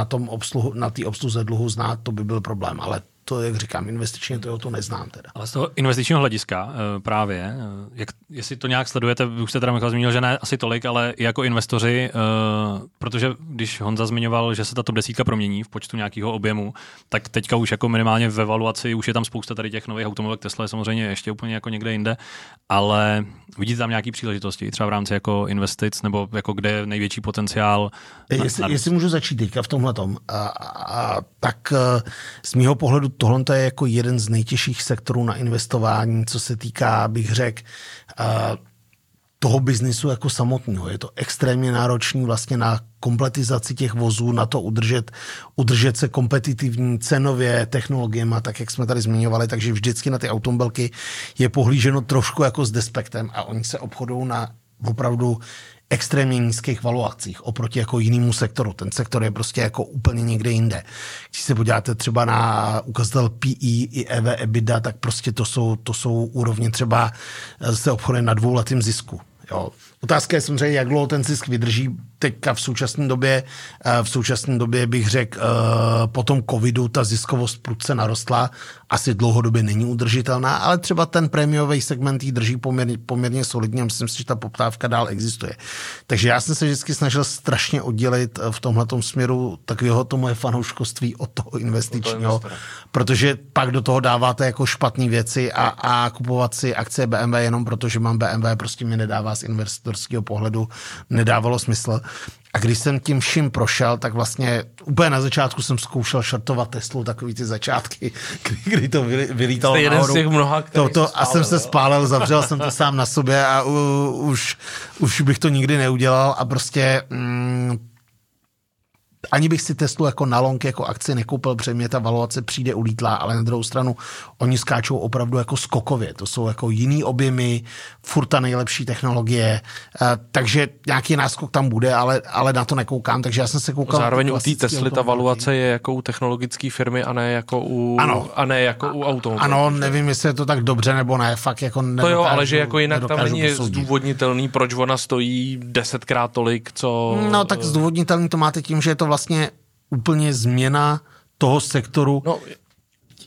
na té obsluze dluhu znát, to by byl problém, ale to, jak říkám, investičně to, to neznám teda. Ale z toho investičního hlediska eh, právě, eh, jak, jestli to nějak sledujete, už jste teda Michal zmínil, že ne asi tolik, ale i jako investoři, uh, protože když Honza zmiňoval, že se ta top desítka promění v počtu nějakého objemu, tak teďka už jako minimálně ve valuaci už je tam spousta tady těch nových automobilek Tesla je samozřejmě ještě úplně jako někde jinde, ale vidíte tam nějaké příležitosti, třeba v rámci jako investic, nebo jako kde je největší potenciál? Jestli, na... jestli můžu začít teďka v tomhle tom, tak z mého pohledu tohle je jako jeden z nejtěžších sektorů na investování, co se týká, bych řekl, toho biznisu jako samotného. Je to extrémně náročný vlastně na kompletizaci těch vozů, na to udržet, udržet se kompetitivní cenově technologiemi, tak jak jsme tady zmiňovali, takže vždycky na ty automobilky je pohlíženo trošku jako s despektem a oni se obchodou na opravdu extrémně nízkých valuacích oproti jako jinému sektoru. Ten sektor je prostě jako úplně někde jinde. Když se podíváte třeba na ukazatel PE i EV EBITDA, tak prostě to jsou, to jsou úrovně třeba se obchoduje na dvouletým zisku. Jo. Otázka je samozřejmě, jak dlouho ten zisk vydrží. Teďka v současné době, eh, v současné době bych řekl, eh, po tom covidu ta ziskovost prudce narostla, asi dlouhodobě není udržitelná, ale třeba ten prémiový segment ji drží poměrně, poměrně solidně a myslím si, že ta poptávka dál existuje. Takže já jsem se vždycky snažil strašně oddělit eh, v tomhle směru takového to moje fanouškovství od toho investičního, protože pak do toho dáváte jako špatné věci a, a kupovat si akcie BMW jenom proto, že mám BMW, prostě mi nedává z investorského pohledu nedávalo smysl. A když jsem tím vším prošel, tak vlastně úplně na začátku jsem zkoušel šartovat Teslu, takový ty začátky, kdy, kdy to vylítalo Jste jeden z těch mnoha, to, to, spálil, A jsem se spálil, zavřel jsem to sám na sobě a u, už, už bych to nikdy neudělal a prostě mm, ani bych si Teslu jako na long jako akci nekoupil, protože mě ta valuace přijde ulítlá, ale na druhou stranu oni skáčou opravdu jako skokově. To jsou jako jiný objemy, furt ta nejlepší technologie, uh, takže nějaký náskok tam bude, ale, ale na to nekoukám, takže já jsem se koukal. Zároveň u té Tesly ta valuace je jako u technologické firmy a ne jako u, ano. A ne jako u automobilů. Ano, nevím, jestli je to tak dobře nebo ne, fakt jako To jo, ale že jako jinak tam není zdůvodnitelný, proč ona stojí desetkrát tolik, co... No tak zdůvodnitelný to máte tím, že je to vlastně úplně změna toho sektoru. No,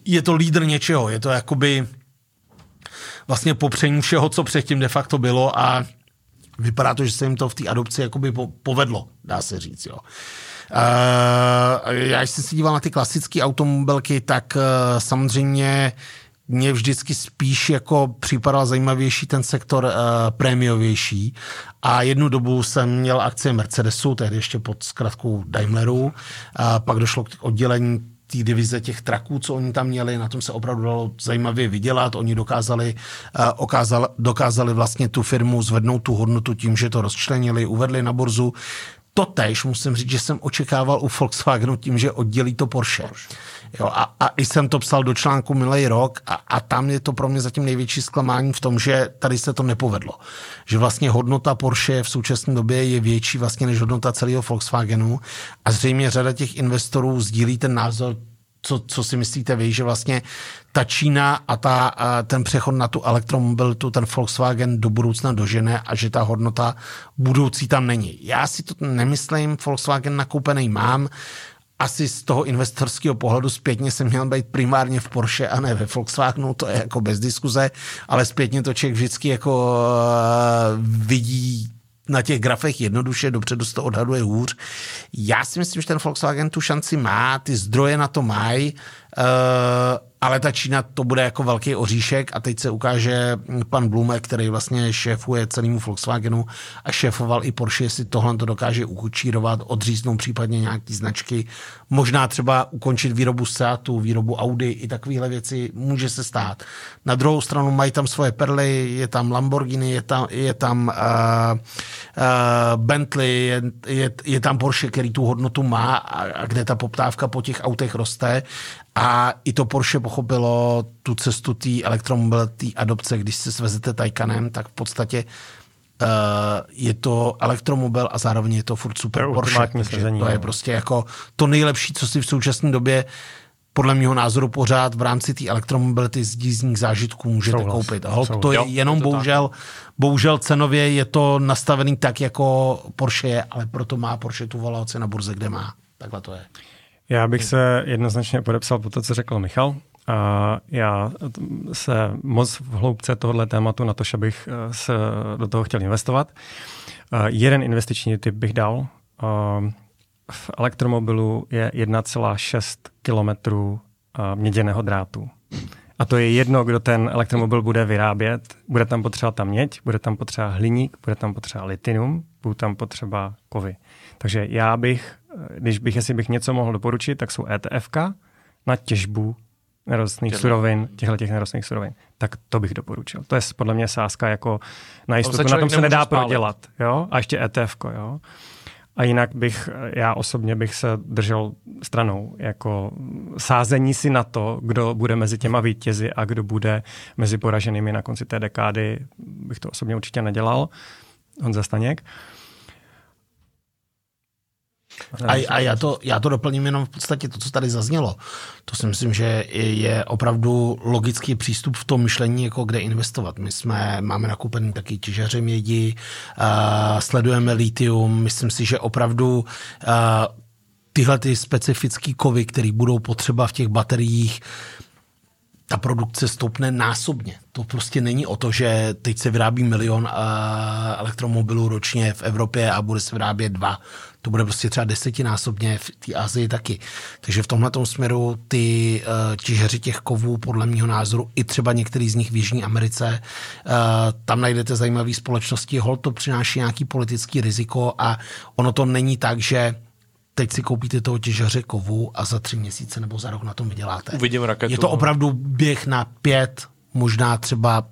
je to lídr něčeho, je to jakoby vlastně popření všeho, co předtím de facto bylo a vypadá to, že se jim to v té adopci jakoby povedlo, dá se říct, jo. Uh, já jsem si díval na ty klasické automobilky, tak uh, samozřejmě mě vždycky spíš jako připadal zajímavější ten sektor uh, prémiovější a jednu dobu jsem měl akcie Mercedesu, tehdy ještě pod zkratkou Daimleru, a pak došlo k oddělení té divize těch traků, co oni tam měli, na tom se opravdu dalo zajímavě vydělat. Oni dokázali, uh, okázali, dokázali vlastně tu firmu zvednout tu hodnotu tím, že to rozčlenili, uvedli na burzu. Totež musím říct, že jsem očekával u Volkswagenu tím, že oddělí to Porsche. Porsche. Jo, a, a i jsem to psal do článku minulý rok a, a tam je to pro mě zatím největší zklamání v tom, že tady se to nepovedlo. Že vlastně hodnota Porsche v současné době je větší vlastně než hodnota celého Volkswagenu a zřejmě řada těch investorů sdílí ten názor, co, co si myslíte vy, že vlastně ta Čína a ta, a ten přechod na tu elektromobilitu, ten Volkswagen do budoucna dožene a že ta hodnota budoucí tam není. Já si to nemyslím, Volkswagen nakoupený mám, asi z toho investorského pohledu zpětně jsem měl být primárně v Porsche a ne ve Volkswagenu, to je jako bez diskuze, ale zpětně to člověk vždycky jako uh, vidí na těch grafech jednoduše, dopředu se to odhaduje hůř. Já si myslím, že ten Volkswagen tu šanci má, ty zdroje na to mají, ale ta Čína to bude jako velký oříšek a teď se ukáže pan Blume, který vlastně šéfuje celému Volkswagenu a šéfoval i Porsche, jestli tohle to dokáže ukučírovat, odříznout případně nějaký značky, možná třeba ukončit výrobu Seatu, výrobu Audi i takovéhle věci může se stát. Na druhou stranu mají tam svoje perly, je tam Lamborghini, je tam, je tam uh, uh, Bentley, je, je, je tam Porsche, který tu hodnotu má a, a kde ta poptávka po těch autech roste a i to Porsche pochopilo tu cestu té elektromobility adopce, když se svezete Taycanem, tak v podstatě uh, je to elektromobil a zároveň je to furt super to Porsche. Takže to je prostě jako to nejlepší, co si v současné době podle mého názoru pořád v rámci té elektromobility z jízdních zážitků můžete Souhlas. koupit. Hol, to je jenom je to bohužel, tak. bohužel cenově je to nastavený tak, jako Porsche je, ale proto má Porsche tu valuaci na burze, kde má. Takhle to je. Já bych se jednoznačně podepsal po to, co řekl Michal. A já se moc v hloubce tohohle tématu na to, že bych eh, se do toho chtěl investovat. Jeden investiční typ bych dal. V elektromobilu je 1,6 kilometrů měděného drátu. A to je jedno, kdo ten elektromobil bude vyrábět. Bude tam potřeba ta měď, bude tam potřeba hliník, bude tam potřeba litinium, budou tam potřeba kovy. Takže já bych, když bych, jestli bych něco mohl doporučit, tak jsou ETFK na těžbu nerostných surovin, těchto těch nerostných surovin. Tak to bych doporučil. To je podle mě sázka jako na jistotu. Na tom se nedá spálit. prodělat. Jo? A ještě ETF. Jo? A jinak bych, já osobně bych se držel stranou, jako sázení si na to, kdo bude mezi těma vítězi a kdo bude mezi poraženými na konci té dekády, bych to osobně určitě nedělal. Honza Staněk. Uh, a, a já, to, já to doplním jenom v podstatě to, co tady zaznělo. To si myslím, že je opravdu logický přístup v tom myšlení, jako kde investovat. My jsme, máme nakoupený taky těžaře mědi, uh, sledujeme litium, myslím si, že opravdu uh, tyhle ty specifické kovy, které budou potřeba v těch bateriích, ta produkce stoupne násobně. To prostě není o to, že teď se vyrábí milion elektromobilů ročně v Evropě a bude se vyrábět dva to bude prostě třeba desetinásobně v té Asii taky. Takže v tomhle směru ty uh, těžeři těch kovů, podle mého názoru, i třeba některý z nich v Jižní Americe, uh, tam najdete zajímavé společnosti, hol to přináší nějaký politický riziko a ono to není tak, že teď si koupíte toho těžaře kovu a za tři měsíce nebo za rok na tom vyděláte. Uvidím raketu. Je to no. opravdu běh na pět, možná třeba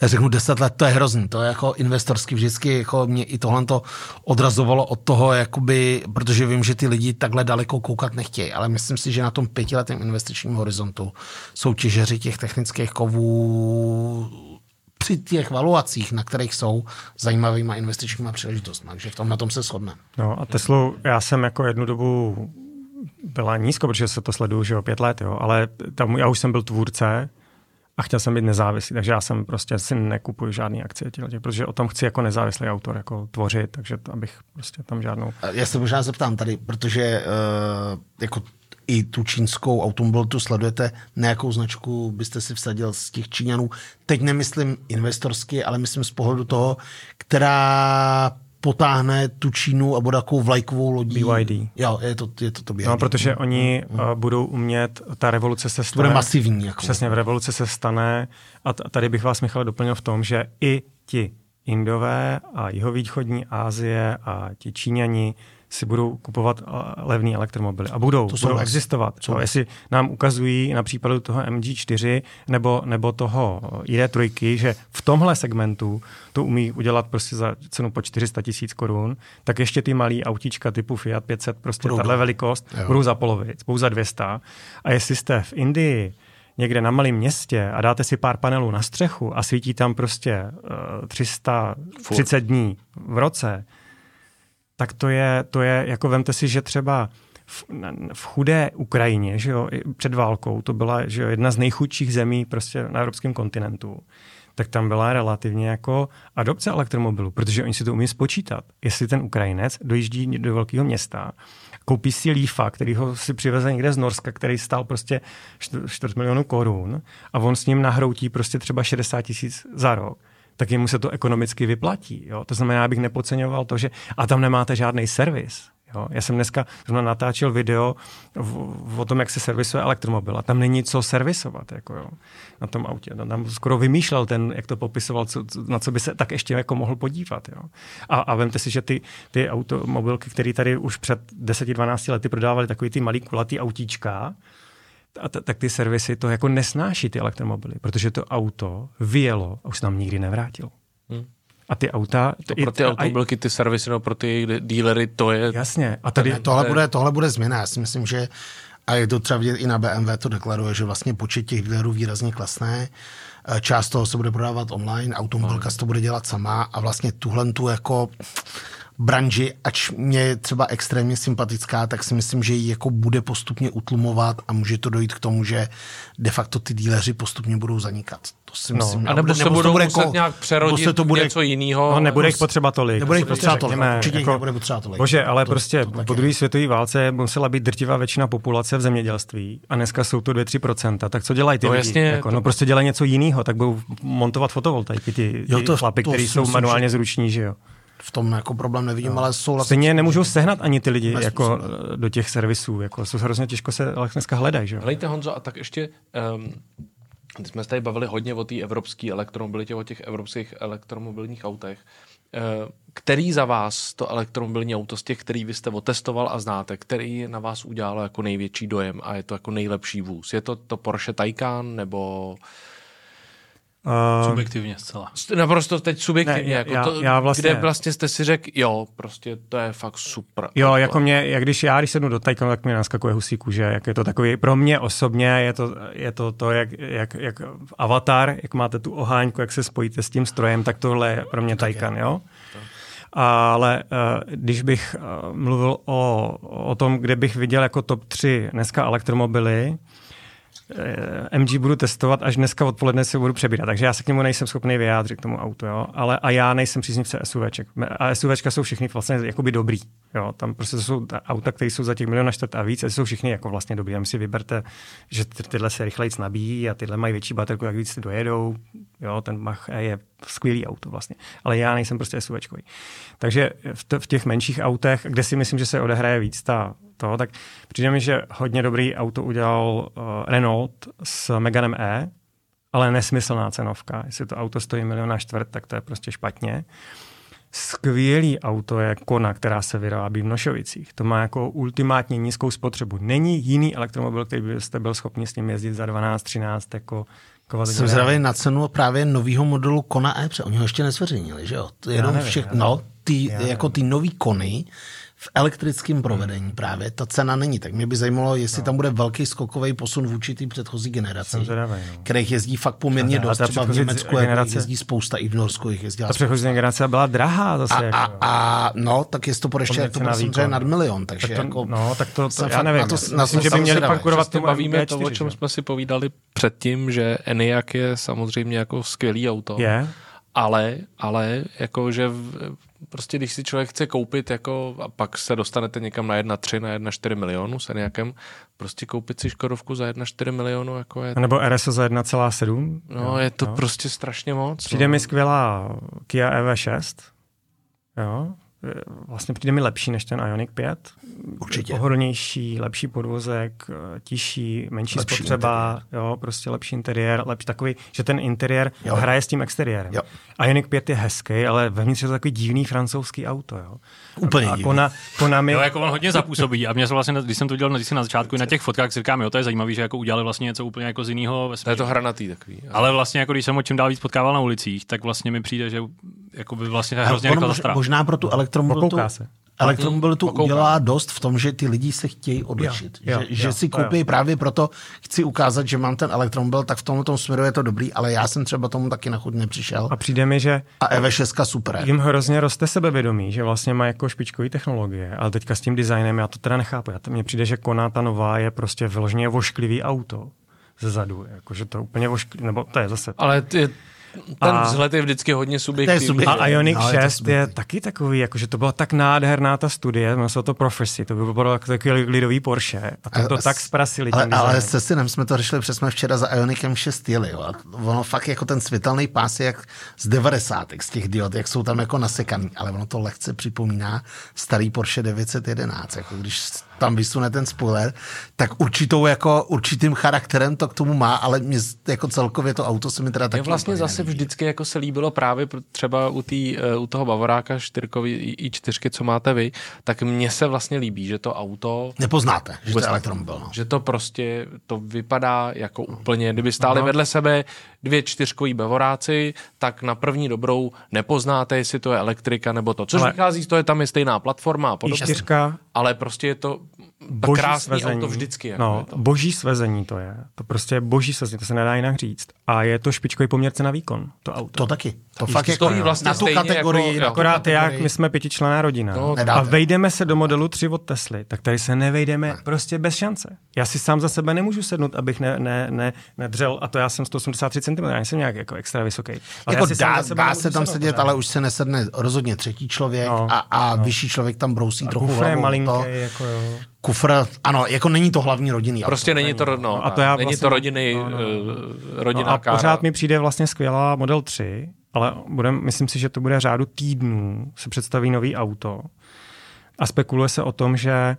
já řeknu deset let, to je hrozný, to je jako investorsky vždycky, jako mě i tohle to odrazovalo od toho, jakoby, protože vím, že ty lidi takhle daleko koukat nechtějí, ale myslím si, že na tom pětiletém investičním horizontu jsou těžeři těch technických kovů při těch valuacích, na kterých jsou zajímavýma investičníma příležitostmi. Takže v tom na tom se shodneme. No a Teslu, já jsem jako jednu dobu byla nízko, protože se to sleduju, že o pět let, jo, ale tam já už jsem byl tvůrce, a chtěl jsem být nezávislý, takže já jsem prostě si nekupuju žádný akcie těch, protože o tom chci jako nezávislý autor jako tvořit, takže to, abych prostě tam žádnou... Já se možná zeptám tady, protože uh, jako i tu čínskou automobil tu sledujete, na jakou značku byste si vsadil z těch Číňanů. Teď nemyslím investorsky, ale myslím z pohledu toho, která potáhne tu Čínu a bude takovou vlajkovou lodí. BYD. Jo, je to, je to, to BYD. No, protože oni mm. uh, budou umět, ta revoluce se stane. Bude masivní. Jako. Přesně, v revoluce se stane a tady bych vás, Michal, doplnil v tom, že i ti Indové a jihovýchodní Asie a ti Číňani si budou kupovat levné elektromobily. A budou, to budou existovat. Co? Jestli nám ukazují na případu toho MG4 nebo, nebo toho ID3, že v tomhle segmentu to umí udělat prostě za cenu po 400 tisíc korun, tak ještě ty malý autíčka typu Fiat 500, prostě tahle velikost, jo. budou za polovic, budou za 200. A jestli jste v Indii někde na malém městě a dáte si pár panelů na střechu a svítí tam prostě uh, 330 dní v roce, tak to je, to je, jako vemte si, že třeba v, v chudé Ukrajině, že jo, před válkou, to byla že jo, jedna z nejchudších zemí prostě na evropském kontinentu, tak tam byla relativně jako adopce elektromobilu, protože oni si to umí spočítat. Jestli ten Ukrajinec dojíždí do velkého města, koupí si Lífa, který ho si přiveze někde z Norska, který stál prostě 4 milionů korun a on s ním nahroutí prostě třeba 60 tisíc za rok tak jemu se to ekonomicky vyplatí. Jo? To znamená, abych nepodceňoval to, že a tam nemáte žádný servis. Jo? Já jsem dneska zrovna natáčel video v, o tom, jak se servisuje elektromobil a tam není co servisovat jako jo, na tom autě. Tam skoro vymýšlel ten, jak to popisoval, co, na co by se tak ještě jako mohl podívat. Jo? A, a vemte si, že ty, ty automobilky, které tady už před 10-12 lety prodávali takový ty malý kulatý autíčka, a t- tak ty servisy to jako nesnáší ty elektromobily, protože to auto vyjelo a už se tam nikdy nevrátilo. Hmm. A ty auta... To pro ty automobilky, ty servisy, no pro ty dílery, to je... Jasně. A tady... Tohle bude, tohle bude změna. Já si myslím, že a je to třeba vidět i na BMW, to deklaruje, že vlastně počet těch dílerů výrazně klasné. Eh, část toho se bude prodávat online, automobilka to bude dělat sama a vlastně tuhle tu jako branži, ač mě je třeba extrémně sympatická, tak si myslím, že ji jako bude postupně utlumovat a může to dojít k tomu, že de facto ty díleři postupně budou zanikat. To si no, myslím. A nebo, se budou bude muset ko, nějak přerodit se to bude, něco jiného. No, nebude jich potřeba tolik. Nebude jich potřeba tolik, určitě jako, nebude potřeba tolik. Bože, ale to, prostě to po druhé světové válce musela být drtivá většina populace v zemědělství a dneska jsou to 2-3%. Tak co dělají ty no, lidi? Jasně, jako, to... No prostě dělají něco jiného, tak budou montovat fotovoltaiky, ty, ty jo, to, chlapy, kteří jsou manuálně zruční, že jo v tom jako problém nevidím, no. ale jsou Stejně nemůžou sehnat ani ty lidi jako do těch servisů, jako jsou hrozně těžko se ale dneska hledají. Že? Hlejte Honzo, a tak ještě um, když jsme se tady bavili hodně o té evropské elektromobilitě, o těch evropských elektromobilních autech. Eh, který za vás to elektromobilní auto z těch, který vy jste otestoval a znáte, který na vás udělalo jako největší dojem a je to jako nejlepší vůz? Je to to Porsche Taycan nebo Uh, subjektivně zcela. Naprosto teď subjektivně. Ne, jako já, to, já vlastně, kde vlastně jste si řekl, jo, prostě to je fakt super. Jo, auto. jako mě, jak když já, když sednu do Taycanu, tak mi naskakuje husí kůže, jak je to takový, pro mě osobně je to, je to, to jak, jak, jak avatar, jak máte tu oháňku, jak se spojíte s tím strojem, tak tohle je pro mě Taycan, jo. Ale uh, když bych uh, mluvil o, o tom, kde bych viděl jako top 3 dneska elektromobily, Eh, MG budu testovat, až dneska odpoledne si budu přebírat, takže já se k němu nejsem schopný vyjádřit k tomu autu, jo? ale a já nejsem příznivce SUVček. A SUVčka jsou všichni vlastně jakoby dobrý. Jo? Tam prostě jsou auta, které jsou za těch milion čtvrt a víc, a jsou všichni jako vlastně dobrý. Tam si vyberte, že ty, tyhle se rychleji nabíjí a tyhle mají větší baterku, jak víc dojedou. Jo? Ten Mach e je skvělý auto vlastně. Ale já nejsem prostě SUVčkový. Takže v, v těch menších autech, kde si myslím, že se odehraje víc ta to, tak přijde mi, že hodně dobrý auto udělal uh, Renault s Meganem E, ale nesmyslná cenovka. Jestli to auto stojí milion a čtvrt, tak to je prostě špatně. Skvělý auto je Kona, která se vyrábí v Nošovicích. To má jako ultimátně nízkou spotřebu. Není jiný elektromobil, který byste byl schopni s ním jezdit za 12, 13 jako kvalitě. Jsem zvědavý na cenu právě nového modelu Kona E, protože oni ho ještě nezveřejnili, že jo? Jenom všechno, no, ty, jako ty nový Kony, v elektrickém provedení hmm. právě ta cena není. Tak mě by zajímalo, jestli no. tam bude velký skokový posun vůči té předchozí generaci, no. kterých jezdí fakt poměrně dost. Třeba v Německu generace, jezdí spousta, i v Norsku jich jezdí. Ta předchozí generace byla drahá zase. A, jako, a, a no, tak jestli to bude ještě, to bude nad milion. Takže tak to, jako, no, tak to, to já nevím. Na to, na myslím, že by měli konkurovat tomu bavíme to, o čem jsme si povídali předtím, že Enyaq je samozřejmě jako skvělý auto. Je. Ale, ale jako, že prostě když si člověk chce koupit jako a pak se dostanete někam na 1,3, na 1,4 milionu se nějakém, prostě koupit si Škodovku za 1,4 milionu jako je... Nebo RSO za 1,7. No, jo, je to jo. prostě strašně moc. Přijde no. mi skvělá Kia EV6, jo, vlastně přijde mi lepší než ten Ioniq 5. Určitě. Pohodlnější, lepší podvozek, tižší, menší lepší spotřeba, interiér. jo, prostě lepší interiér, lepší takový, že ten interiér jo. hraje s tím exteriérem. Jo. Ioniq 5 je hezký, ale vevnitř je to takový divný francouzský auto, jo. Úplně a Kona, Kona mi... Jo, jako on hodně zapůsobí a mě se vlastně, když jsem to dělal na, na začátku, na těch fotkách si říkám, jo, to je zajímavé, že jako udělali vlastně něco úplně jako z jiného. To je to hranatý takový. Ale vlastně, jako když jsem o čím dál víc potkával na ulicích, tak vlastně mi přijde, že jako by vlastně hrozně Možná pro tu elektromobilitu, Elektromobilitu udělá dost v tom, že ty lidi se chtějí odlišit. Jo, jo, že, jo, že si koupí jo. právě proto, chci ukázat, že mám ten elektromobil, tak v tomto směru je to dobrý, ale já jsem třeba tomu taky na chuť nepřišel. A přijde mi, že a EV6 super. Jim hrozně roste sebevědomí, že vlastně má jako špičkový technologie, ale teďka s tím designem já to teda nechápu. Mně přijde, že Kona ta nová je prostě vyloženě vošklivý auto ze zadu, jakože to úplně vošklivý, nebo to je zase... Ale ty, ten a, vzhled je vždycky hodně subjektivní. subjektivní. A Ioniq no, 6 je, je taky takový, jakože to byla tak nádherná ta studie, bylo to Prophecy, to by bylo takový lidový Porsche. A to, to tak zprasili. Ale, ale se synem jsme to řešili, protože jsme včera za Ionikem 6 jeli. Jo. A ono fakt jako ten světelný pás je jak z 90. z těch diod, jak jsou tam jako nasekaný. Ale ono to lehce připomíná starý Porsche 911. Jako když tam vysune ten spoiler, tak určitou jako určitým charakterem to k tomu má, ale mě jako celkově to auto se mi teda taky vlastně zase vždycky jako se líbilo právě třeba u, tý, eh, u toho Bavoráka 4 i 4 co máte vy, tak mně se vlastně líbí, že to auto... Nepoznáte, že to je elektromobil. No. Že to prostě, to vypadá jako úplně, kdyby stáli no. vedle sebe dvě čtyřkový Bavoráci, tak na první dobrou nepoznáte, jestli to je elektrika nebo to. Což ale vychází z toho, je tam je stejná platforma a podobně. Ale prostě je to boží krásný svezení. auto vždycky. Jako no, to. boží svezení to je. To prostě je boží svezení, to se nedá jinak říct. A je to špičkový poměrce na výkon, to auto. To taky. To fakt to jako, stojí vlastně na tu kategorii. jako- Akorát jak my jsme pětičlená rodina No, a vejdeme se do modelu 3 od Tesly, tak tady se nevejdeme ne. prostě bez šance. Já si sám za sebe nemůžu sednout, abych ne, ne, ne, nedřel, a to já jsem 183 cm, já nejsem nějak jako extra vysoký. Ale Jako já si sám dá, za sebe dá se tam sednout sedět, ale už se nesedne rozhodně třetí člověk No, a, a vyšší člověk tam brousí trochu Kufr je malinký, To, jako jo. Kufr, ano, jako není to hlavní rodinný Prostě auto. není to, no, No, a to já není vlastně- to rodiny, no, no, no. eh, No a kára. pořád mi přijde vlastně skvělá Model 3, ale budem, myslím si, že to bude řádu týdnů, se představí nový auto. A spekuluje se o tom, že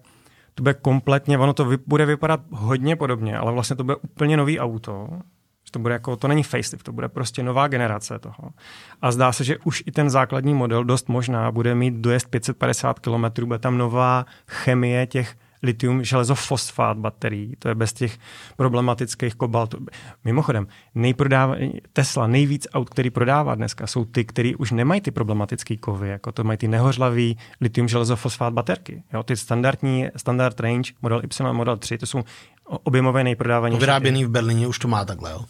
to bude kompletně, ono to vy, bude vypadat hodně podobně, ale vlastně to bude úplně nový auto. Že To bude jako, to není facelift, to bude prostě nová generace toho. A zdá se, že už i ten základní model dost možná bude mít dojezd 550 km, bude tam nová chemie těch litium železofosfát baterií, to je bez těch problematických kobaltů. Mimochodem, nejprodává, Tesla, nejvíc aut, který prodává dneska, jsou ty, který už nemají ty problematické kovy, jako to mají ty nehořlavý litium železofosfát baterky. Jo, ty standardní, standard range, model Y a model 3, to jsou objemové nejprodávanější. Vyráběný v Berlíně už to má takhle, jo.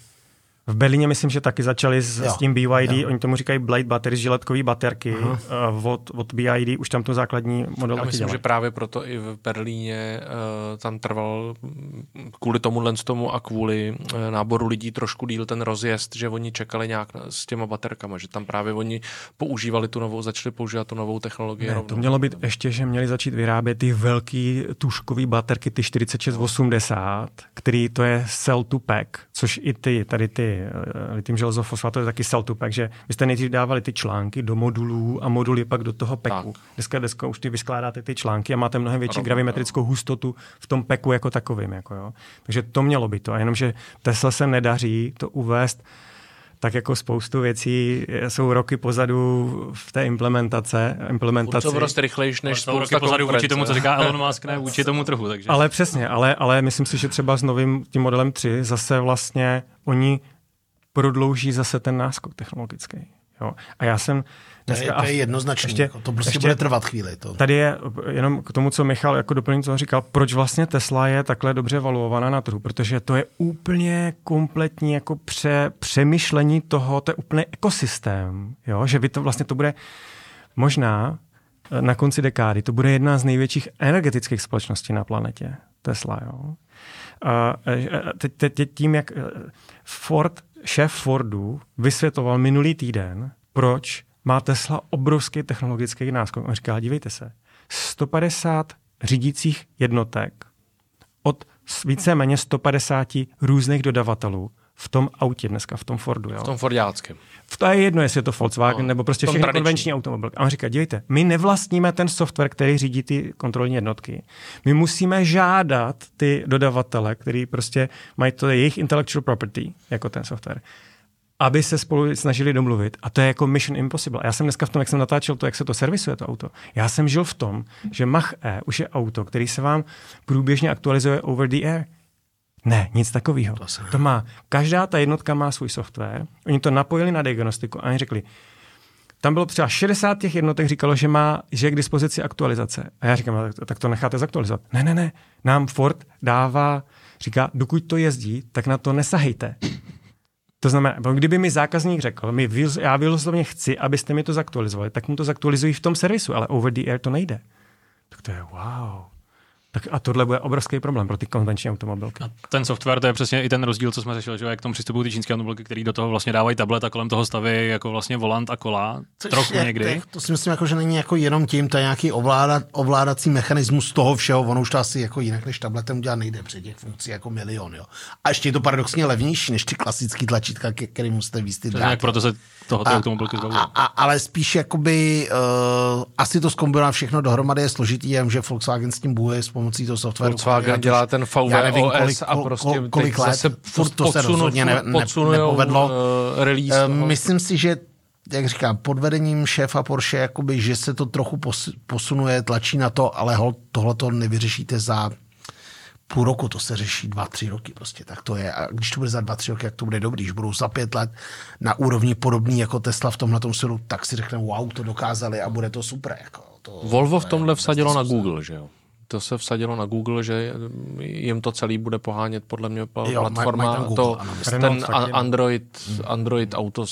V Berlíně myslím, že taky začali s, Jo, s tím BYD, jo. oni tomu říkají Blade Battery, žiletkový baterky uh, od, od BYD, už tam to základní model Já taky myslím, dělají. že právě proto i v Berlíně uh, tam trval mm, kvůli tomu tomu a kvůli uh, náboru lidí trošku díl ten rozjezd, že oni čekali nějak na, s těma baterkama, že tam právě oni používali tu novou, začali používat tu novou technologii. Ne, rovnou. to mělo být ještě, že měli začít vyrábět ty velký tuškový baterky, ty 4680, který to je cell to pack, což i ty, tady ty uh, lithium železofosfát, to je taky cell to pack, že vy jste nejdřív dávali ty články do modulů a moduly pak do toho peku. Tak. Dneska, dneska už ty vyskládáte ty články a máte mnohem větší Rovnou, gravimetrickou hustotu v tom peku jako takovým. Jako jo. Takže to mělo by to. A jenomže Tesla se nedaří to uvést tak jako spoustu věcí jsou roky pozadu v té implementace. implementaci. To prostě rychlejš než Jsou roky pozadu vůči tomu, co říká Elon Musk, ne vůči tomu trhu. Takže. Ale přesně, ale, ale myslím si, že třeba s novým tím modelem 3 zase vlastně oni prodlouží zase ten náskok technologický. Jo. A já jsem To je, dneska... to je jednoznačný. ještě- jako to prostě ještě- bude trvat chvíli. To. Tady je jenom k tomu, co Michal jako doplnění, co on říkal, proč vlastně Tesla je takhle dobře valuovaná na trhu, protože to je úplně kompletní jako pře, přemýšlení toho, to je úplně ekosystém, jo? že vy to vlastně to bude možná eh, na konci dekády, to bude jedna z největších energetických společností na planetě, Tesla. Jo? A teď, teď, teď tím, jak eh, Ford, šéf Fordu vysvětloval minulý týden, proč má Tesla obrovský technologický náskok. On říká, dívejte se, 150 řídících jednotek od víceméně 150 různých dodavatelů v tom autě dneska, v tom Fordu. Jo? V tom Fordiáckém. V to je jedno, jestli je to Volkswagen No, nebo prostě všechny tradiční. konvenční automobilky. A on říká, dívejte, my nevlastníme ten software, který řídí ty kontrolní jednotky. My musíme žádat ty dodavatele, který prostě mají to je jejich intellectual property, jako ten software, aby se spolu snažili domluvit. A to je jako mission impossible. A já jsem dneska v tom, jak jsem natáčel to, jak se to servisuje, to auto. Já jsem žil v tom, že Mach E už je auto, který se vám průběžně aktualizuje over the air. Ne, nic takového. To, to má, každá ta jednotka má svůj software, oni to napojili na diagnostiku a oni řekli, tam bylo třeba 60 těch jednotek říkalo, že má, že je k dispozici aktualizace. A já říkám, tak, tak to necháte zaktualizovat. Ne, ne, ne, nám Ford dává, říká, dokud to jezdí, tak na to nesahejte. To znamená, kdyby mi zákazník řekl, my, já vyloslovně chci, abyste mi to zaktualizovali, tak mu to zaktualizují v tom servisu, ale over the air to nejde. Tak to je wow. Tak a tohle bude obrovský problém pro ty konvenční automobilky. A ten software, to je přesně i ten rozdíl, co jsme řešili, že jak k tomu přistupují ty čínské automobilky, který do toho vlastně dávají tablet a kolem toho staví jako vlastně volant a kola. Což trochu je, někdy. To, to si myslím, jako, že není jako jenom tím, to je nějaký ovládat, ovládací mechanismus toho všeho, ono už to asi jako jinak než tabletem udělat nejde, před těch funkcí jako milion. Jo. A ještě je to paradoxně levnější než ty klasické tlačítka, ke kterým musíte jak proto se tohoto automobilky a, zbavují. a, ale spíš jakoby uh, asi to zkombinovat všechno dohromady je složitý, jen že Volkswagen s tím buje s pomocí toho softwaru. Volkswagen dělá ten VW Já nevím, OS kolik- a prostě kol- kolik let, zase furt to se rozhodně ne- ne- nepovedlo. uh, release toho. Myslím si, že jak říkám, pod vedením šéfa Porsche, jakoby, že se to trochu pos- posunuje, tlačí na to, ale hol, tohle to nevyřešíte za půl roku, to se řeší dva, tři roky prostě, tak to je. A když to bude za dva, tři roky, jak to bude dobrý, když budou za pět let na úrovni podobný jako Tesla v tomhle stylu, tak si řekne, wow, to dokázali a bude to super. Jako, to, Volvo v tomhle vsadilo na bezpečnost. Google, že jo? To se vsadilo na Google, že jim to celý bude pohánět podle mě platforma, jo, maj, maj to, Google, ten Android, Android Autos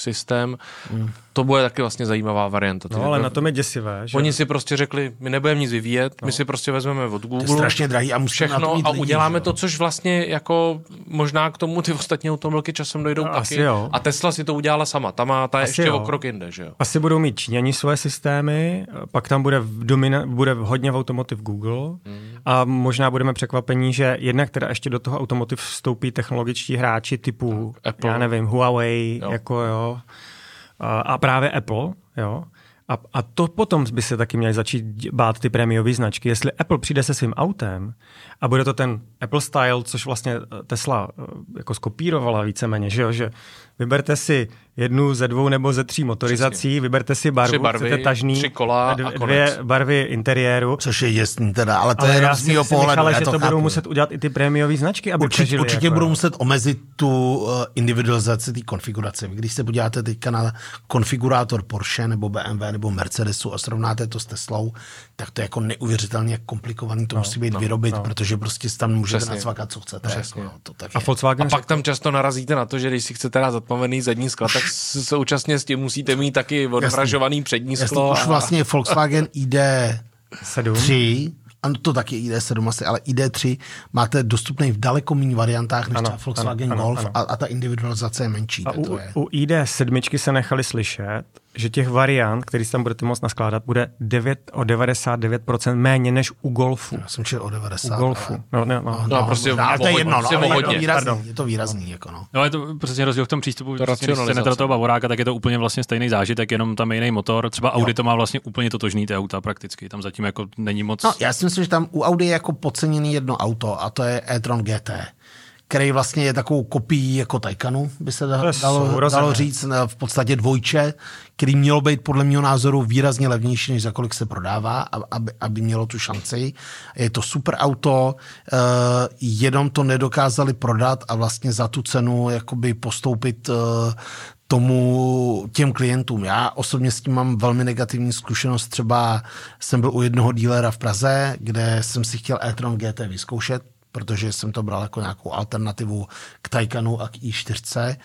systém. Hmm. To bude taky vlastně zajímavá varianta. No, ale na tom je děsivé. Že? Oni si prostě řekli, my nebudeme nic vyvíjet, no. my si prostě vezmeme od Google. To je strašně drahý a všechno na to a lidi, uděláme že? to, což vlastně jako možná k tomu ty ostatní automobilky časem dojdou no, taky. Jo. A Tesla si to udělala sama, ta má ta asi ještě jo. o krok jinde, že jo. Asi budou mít Číňani svoje systémy, pak tam bude, domina, bude hodně v automotiv Google hmm. a možná budeme překvapení, že jednak teda ještě do toho automotiv vstoupí technologičtí hráči typu, Apple. já nevím, Huawei, jo. jako jo, a právě Apple, jo. A, a to potom by se taky měly začít bát ty prémiové značky. Jestli Apple přijde se svým autem a bude to ten Apple style, což vlastně Tesla eh, jako skopírovala víceméně, že jo, že vyberte si jednu ze dvou nebo ze tří motorizací, Přesně. vyberte si barvu, tři barvy, chcete tažný, tři kola dvě, dvě barvy interiéru. Což je jasný teda, ale to ale je jenom z mého pohledu. Ale že to, to budou muset udělat i ty prémiové značky, aby Určitě, přežili, určitě jako, budou muset omezit tu uh, individualizaci té konfigurace. Když se podíváte teďka na konfigurátor Porsche nebo BMW nebo Mercedesu a srovnáte to s Teslou, tak to je jako neuvěřitelně komplikovaný, to no, musí být no, vyrobit, no. protože prostě tam můžete Přesně. nacvakat, co chcete. Přesně. Jako, to tak a, Volkswagen a pak tam často narazíte na to, že když si chcete dát zatmavený zadní skla, tak současně s tím musíte mít taky odvražovaný přední sklo. Jasný. Už vlastně Volkswagen ID 7. 3 ano, to taky ID7 asi, ale ID3 máte dostupný v daleko méně variantách než ano, Volkswagen ano, Golf ano, ano. A, a ta individualizace je menší. A u, je. u ID7 se nechali slyšet, že těch variant, který si tam budete moct naskládat, bude 9, o 99% méně než u Golfu. Já jsem čel o 90. U Golfu. Ale... No, ne, no, no, no, prostě no, to je jedno, prostě no, ale je to výrazný. Je to výrazný jako no. no. je to přesně rozdíl v tom přístupu, to když se toho bavoráka, tak je to úplně vlastně stejný zážitek, jenom tam je jiný motor. Třeba Audi jo. to má vlastně úplně totožný ty auta prakticky. Tam zatím jako není moc. No, já si myslím, že tam u Audi je jako podceněný jedno auto a to je e-tron GT který vlastně je takovou kopií jako Taycanu, by se dalo, dalo říct, v podstatě dvojče, který mělo být podle mého názoru výrazně levnější, než za kolik se prodává, aby, aby mělo tu šanci. Je to super auto, uh, jenom to nedokázali prodat a vlastně za tu cenu jakoby postoupit uh, tomu těm klientům. Já osobně s tím mám velmi negativní zkušenost. Třeba jsem byl u jednoho dílera v Praze, kde jsem si chtěl e-tron GT vyzkoušet, protože jsem to bral jako nějakou alternativu k Taycanu a k i4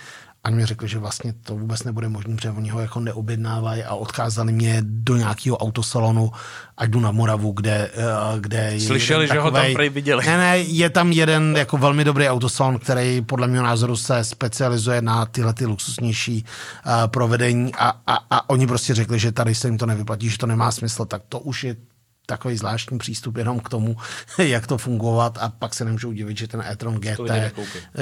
a mi řekli, že vlastně to vůbec nebude možné, protože oni ho jako neobjednávají a odkázali mě do nějakého autosalonu, ať jdu na Moravu, kde, eh, kde Slyšeli, že takovej, ho tam prej viděli. Ne, ne, je tam jeden jako velmi dobrý autosalon, který podle mého názoru se specializuje na tyhle ty luxusnější uh, provedení. A, a, a oni prostě řekli, že tady se jim to nevyplatí, že to nemá smysl, tak to už je takový zvláštní přístup jenom k tomu, jak to fungovat a pak se nemůžou divit, že ten e-tron GT,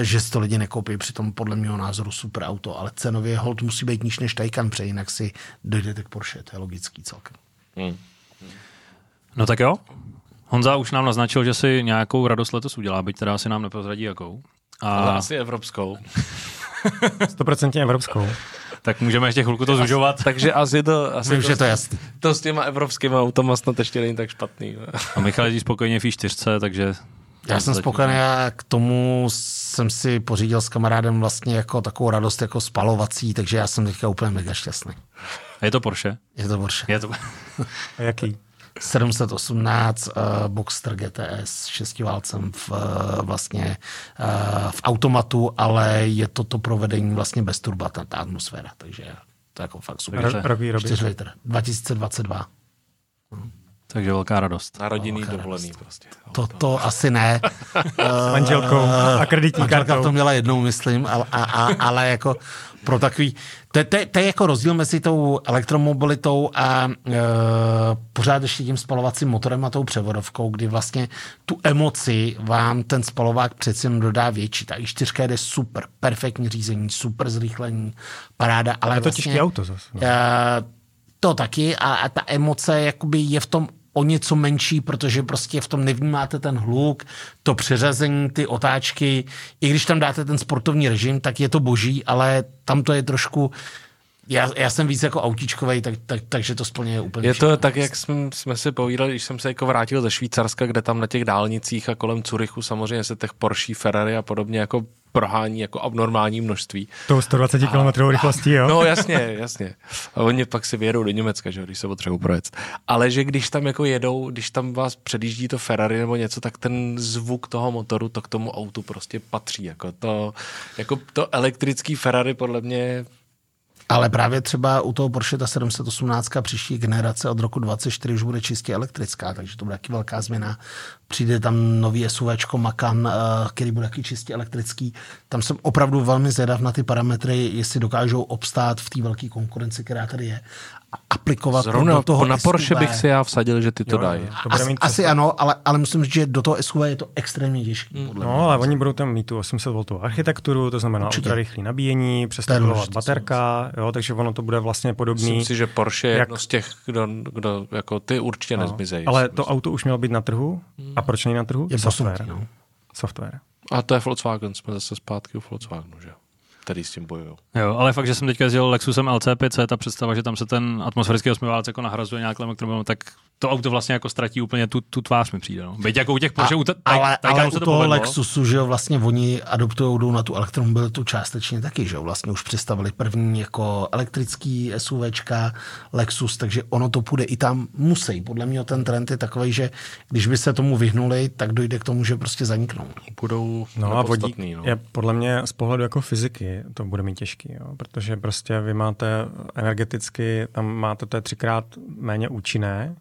že to lidi nekoupí, přitom podle mého názoru super auto, ale cenově hold musí být níž než Taycan, pře, jinak si dojdete k Porsche, to je logický celkem. Hmm. No tak jo, Honza už nám naznačil, že si nějakou radost letos udělá, byť teda asi nám neprozradí jakou. A... Ale asi evropskou. Stoprocentně evropskou tak můžeme ještě chvilku to zužovat. Takže asi to... Asi to, to jasný. To s těma evropskými automa snad ještě není tak špatný. A Michal je spokojeně v 4 takže... Já jsem spokojený a k tomu jsem si pořídil s kamarádem vlastně jako takovou radost jako spalovací, takže já jsem teďka úplně mega šťastný. A je to Porsche? Je to Porsche. Je to... a jaký? 718 uh, eh, Boxster GTS s šestiválcem v, uh, vlastně uh, v automatu, ale je to to provedení vlastně bez turba, ta, ta atmosféra, takže to je jako fakt super. Rok, 4 litr. 2022. Takže velká radost. Na rodinný velká dovolený radost. prostě. To, to asi ne. S manželkou a kreditní Manželka to měla jednou, myslím, ale, a, a, ale jako pro takový... To, to, to je jako rozdíl mezi tou elektromobilitou a e, pořád ještě tím spalovacím motorem a tou převodovkou, kdy vlastně tu emoci vám ten spalovák přeci jen dodá větší. Ta i4 jde super, perfektní řízení, super zrychlení, paráda, ale je to vlastně, těžké auto zase. No. E, to taky a, a ta emoce jakoby je v tom o něco menší, protože prostě v tom nevnímáte ten hluk, to přeřazení, ty otáčky. I když tam dáte ten sportovní režim, tak je to boží, ale tam to je trošku já, já jsem víc jako autíčkovej, tak, tak, takže to splně úplně Je to všechno. tak, jak jsme, jsme si povídali, když jsem se jako vrátil ze Švýcarska, kde tam na těch dálnicích a kolem Curychu samozřejmě se těch Porsche, Ferrari a podobně jako prohání jako abnormální množství. To 120 km rychlostí, jo? No jasně, jasně. A oni pak si vyjedou do Německa, že když se potřebují projet. Ale že když tam jako jedou, když tam vás předjíždí to Ferrari nebo něco, tak ten zvuk toho motoru to k tomu autu prostě patří. Jako to, jako to elektrický Ferrari podle mě ale právě třeba u toho Porsche ta 718 příští generace od roku 24 už bude čistě elektrická, takže to bude taky velká změna. Přijde tam nový SUV Macan, eh, který bude taky čistě elektrický. Tam jsem opravdu velmi zvědav na ty parametry, jestli dokážou obstát v té velké konkurenci, která tady je aplikovat Zrovna do toho na Porsche SUV. bych si já vsadil, že ty to jo, dají. To asi, ano, ale, ale myslím, že do toho SUV je to extrémně těžké. Mm. No, ale oni budou tam mít tu 800 V architekturu, to znamená ultra rychlé nabíjení, přestavovat baterka, jo, takže ono to bude vlastně podobný. Myslím si, že Porsche je jak... jedno z těch, kdo, kdo jako ty určitě no, nezmizejí. Ale to auto už mělo být na trhu. A proč není na trhu? Je software. No. Software. A to je Volkswagen, jsme zase zpátky u Volkswagenu, že jo? Který s tím bojují. Jo, ale fakt, že jsem teďka jezdil Lexusem LC5, ta představa, že tam se ten atmosférický osmiválec jako nahrazuje nějak elektromobilem, tak to auto vlastně jako ztratí úplně tu, tu tvář mi přijde. No. Byť jako u těch Porsche, u ta, ale, taj, ale se u to toho povedlo. Lexusu, že jo, vlastně oni adoptují jdou na tu elektromobilitu částečně taky, že jo, vlastně už představili první jako elektrický SUVčka Lexus, takže ono to půjde i tam musí. Podle mě ten trend je takový, že když by se tomu vyhnuli, tak dojde k tomu, že prostě zaniknou. Budou no a vodík no. je podle mě z pohledu jako fyziky to bude mít těžký, jo, protože prostě vy máte energeticky, tam máte to je třikrát méně účinné,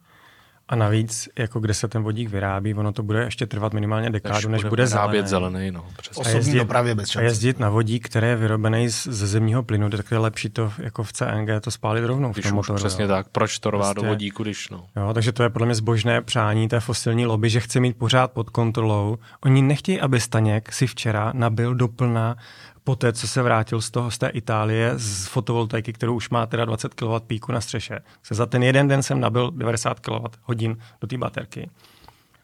a navíc, jako kde se ten vodík vyrábí, ono to bude ještě trvat minimálně dekádu, než, než bude zelený. zelený no, přesně. A jezdit, dopravě bez a jezdit na vodík, který je vyrobený z, ze zemního plynu, tak je lepší to jako v CNG to spálit rovnou když v tom motoru. Přesně jo. tak, proč to rvá prostě, do vodíku, když no. Jo, takže to je podle mě zbožné přání té fosilní lobby, že chce mít pořád pod kontrolou. Oni nechtějí, aby Staněk si včera nabil doplna po té, co se vrátil z toho z té Itálie z fotovoltaiky, kterou už má teda 20 kW píku na střeše, se za ten jeden den jsem nabil 90 kWh hodin do té baterky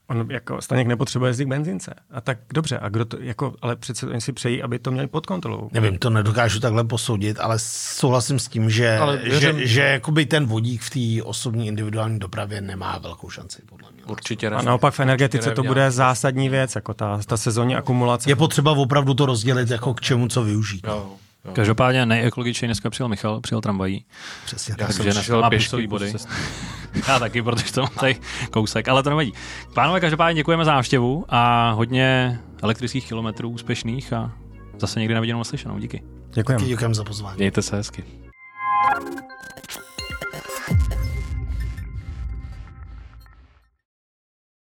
on jako Staněk nepotřebuje jezdit k benzince. A tak dobře, a kdo to, jako, ale přece oni si přejí, aby to měli pod kontrolou. Nevím, to nedokážu takhle posoudit, ale souhlasím s tím, že, ale že, že jakoby ten vodík v té osobní individuální dopravě nemá velkou šanci, podle mě. Určitě ne. A naopak v energetice to bude zásadní věc, jako ta, ta sezónní akumulace. Je potřeba opravdu to rozdělit, jako k čemu co využít. Jo. Jo. Každopádně nejekologičtěji dneska přijel Michal, přijel tramvají. Přesně tak. Takže dneska má pěškový body. Já taky, protože to mám tady kousek, ale to nevadí. Pánové, každopádně děkujeme za návštěvu a hodně elektrických kilometrů úspěšných a zase někdy na viděnou slyšenou. Díky. Děkujeme. Děkujeme za pozvání. Mějte se hezky.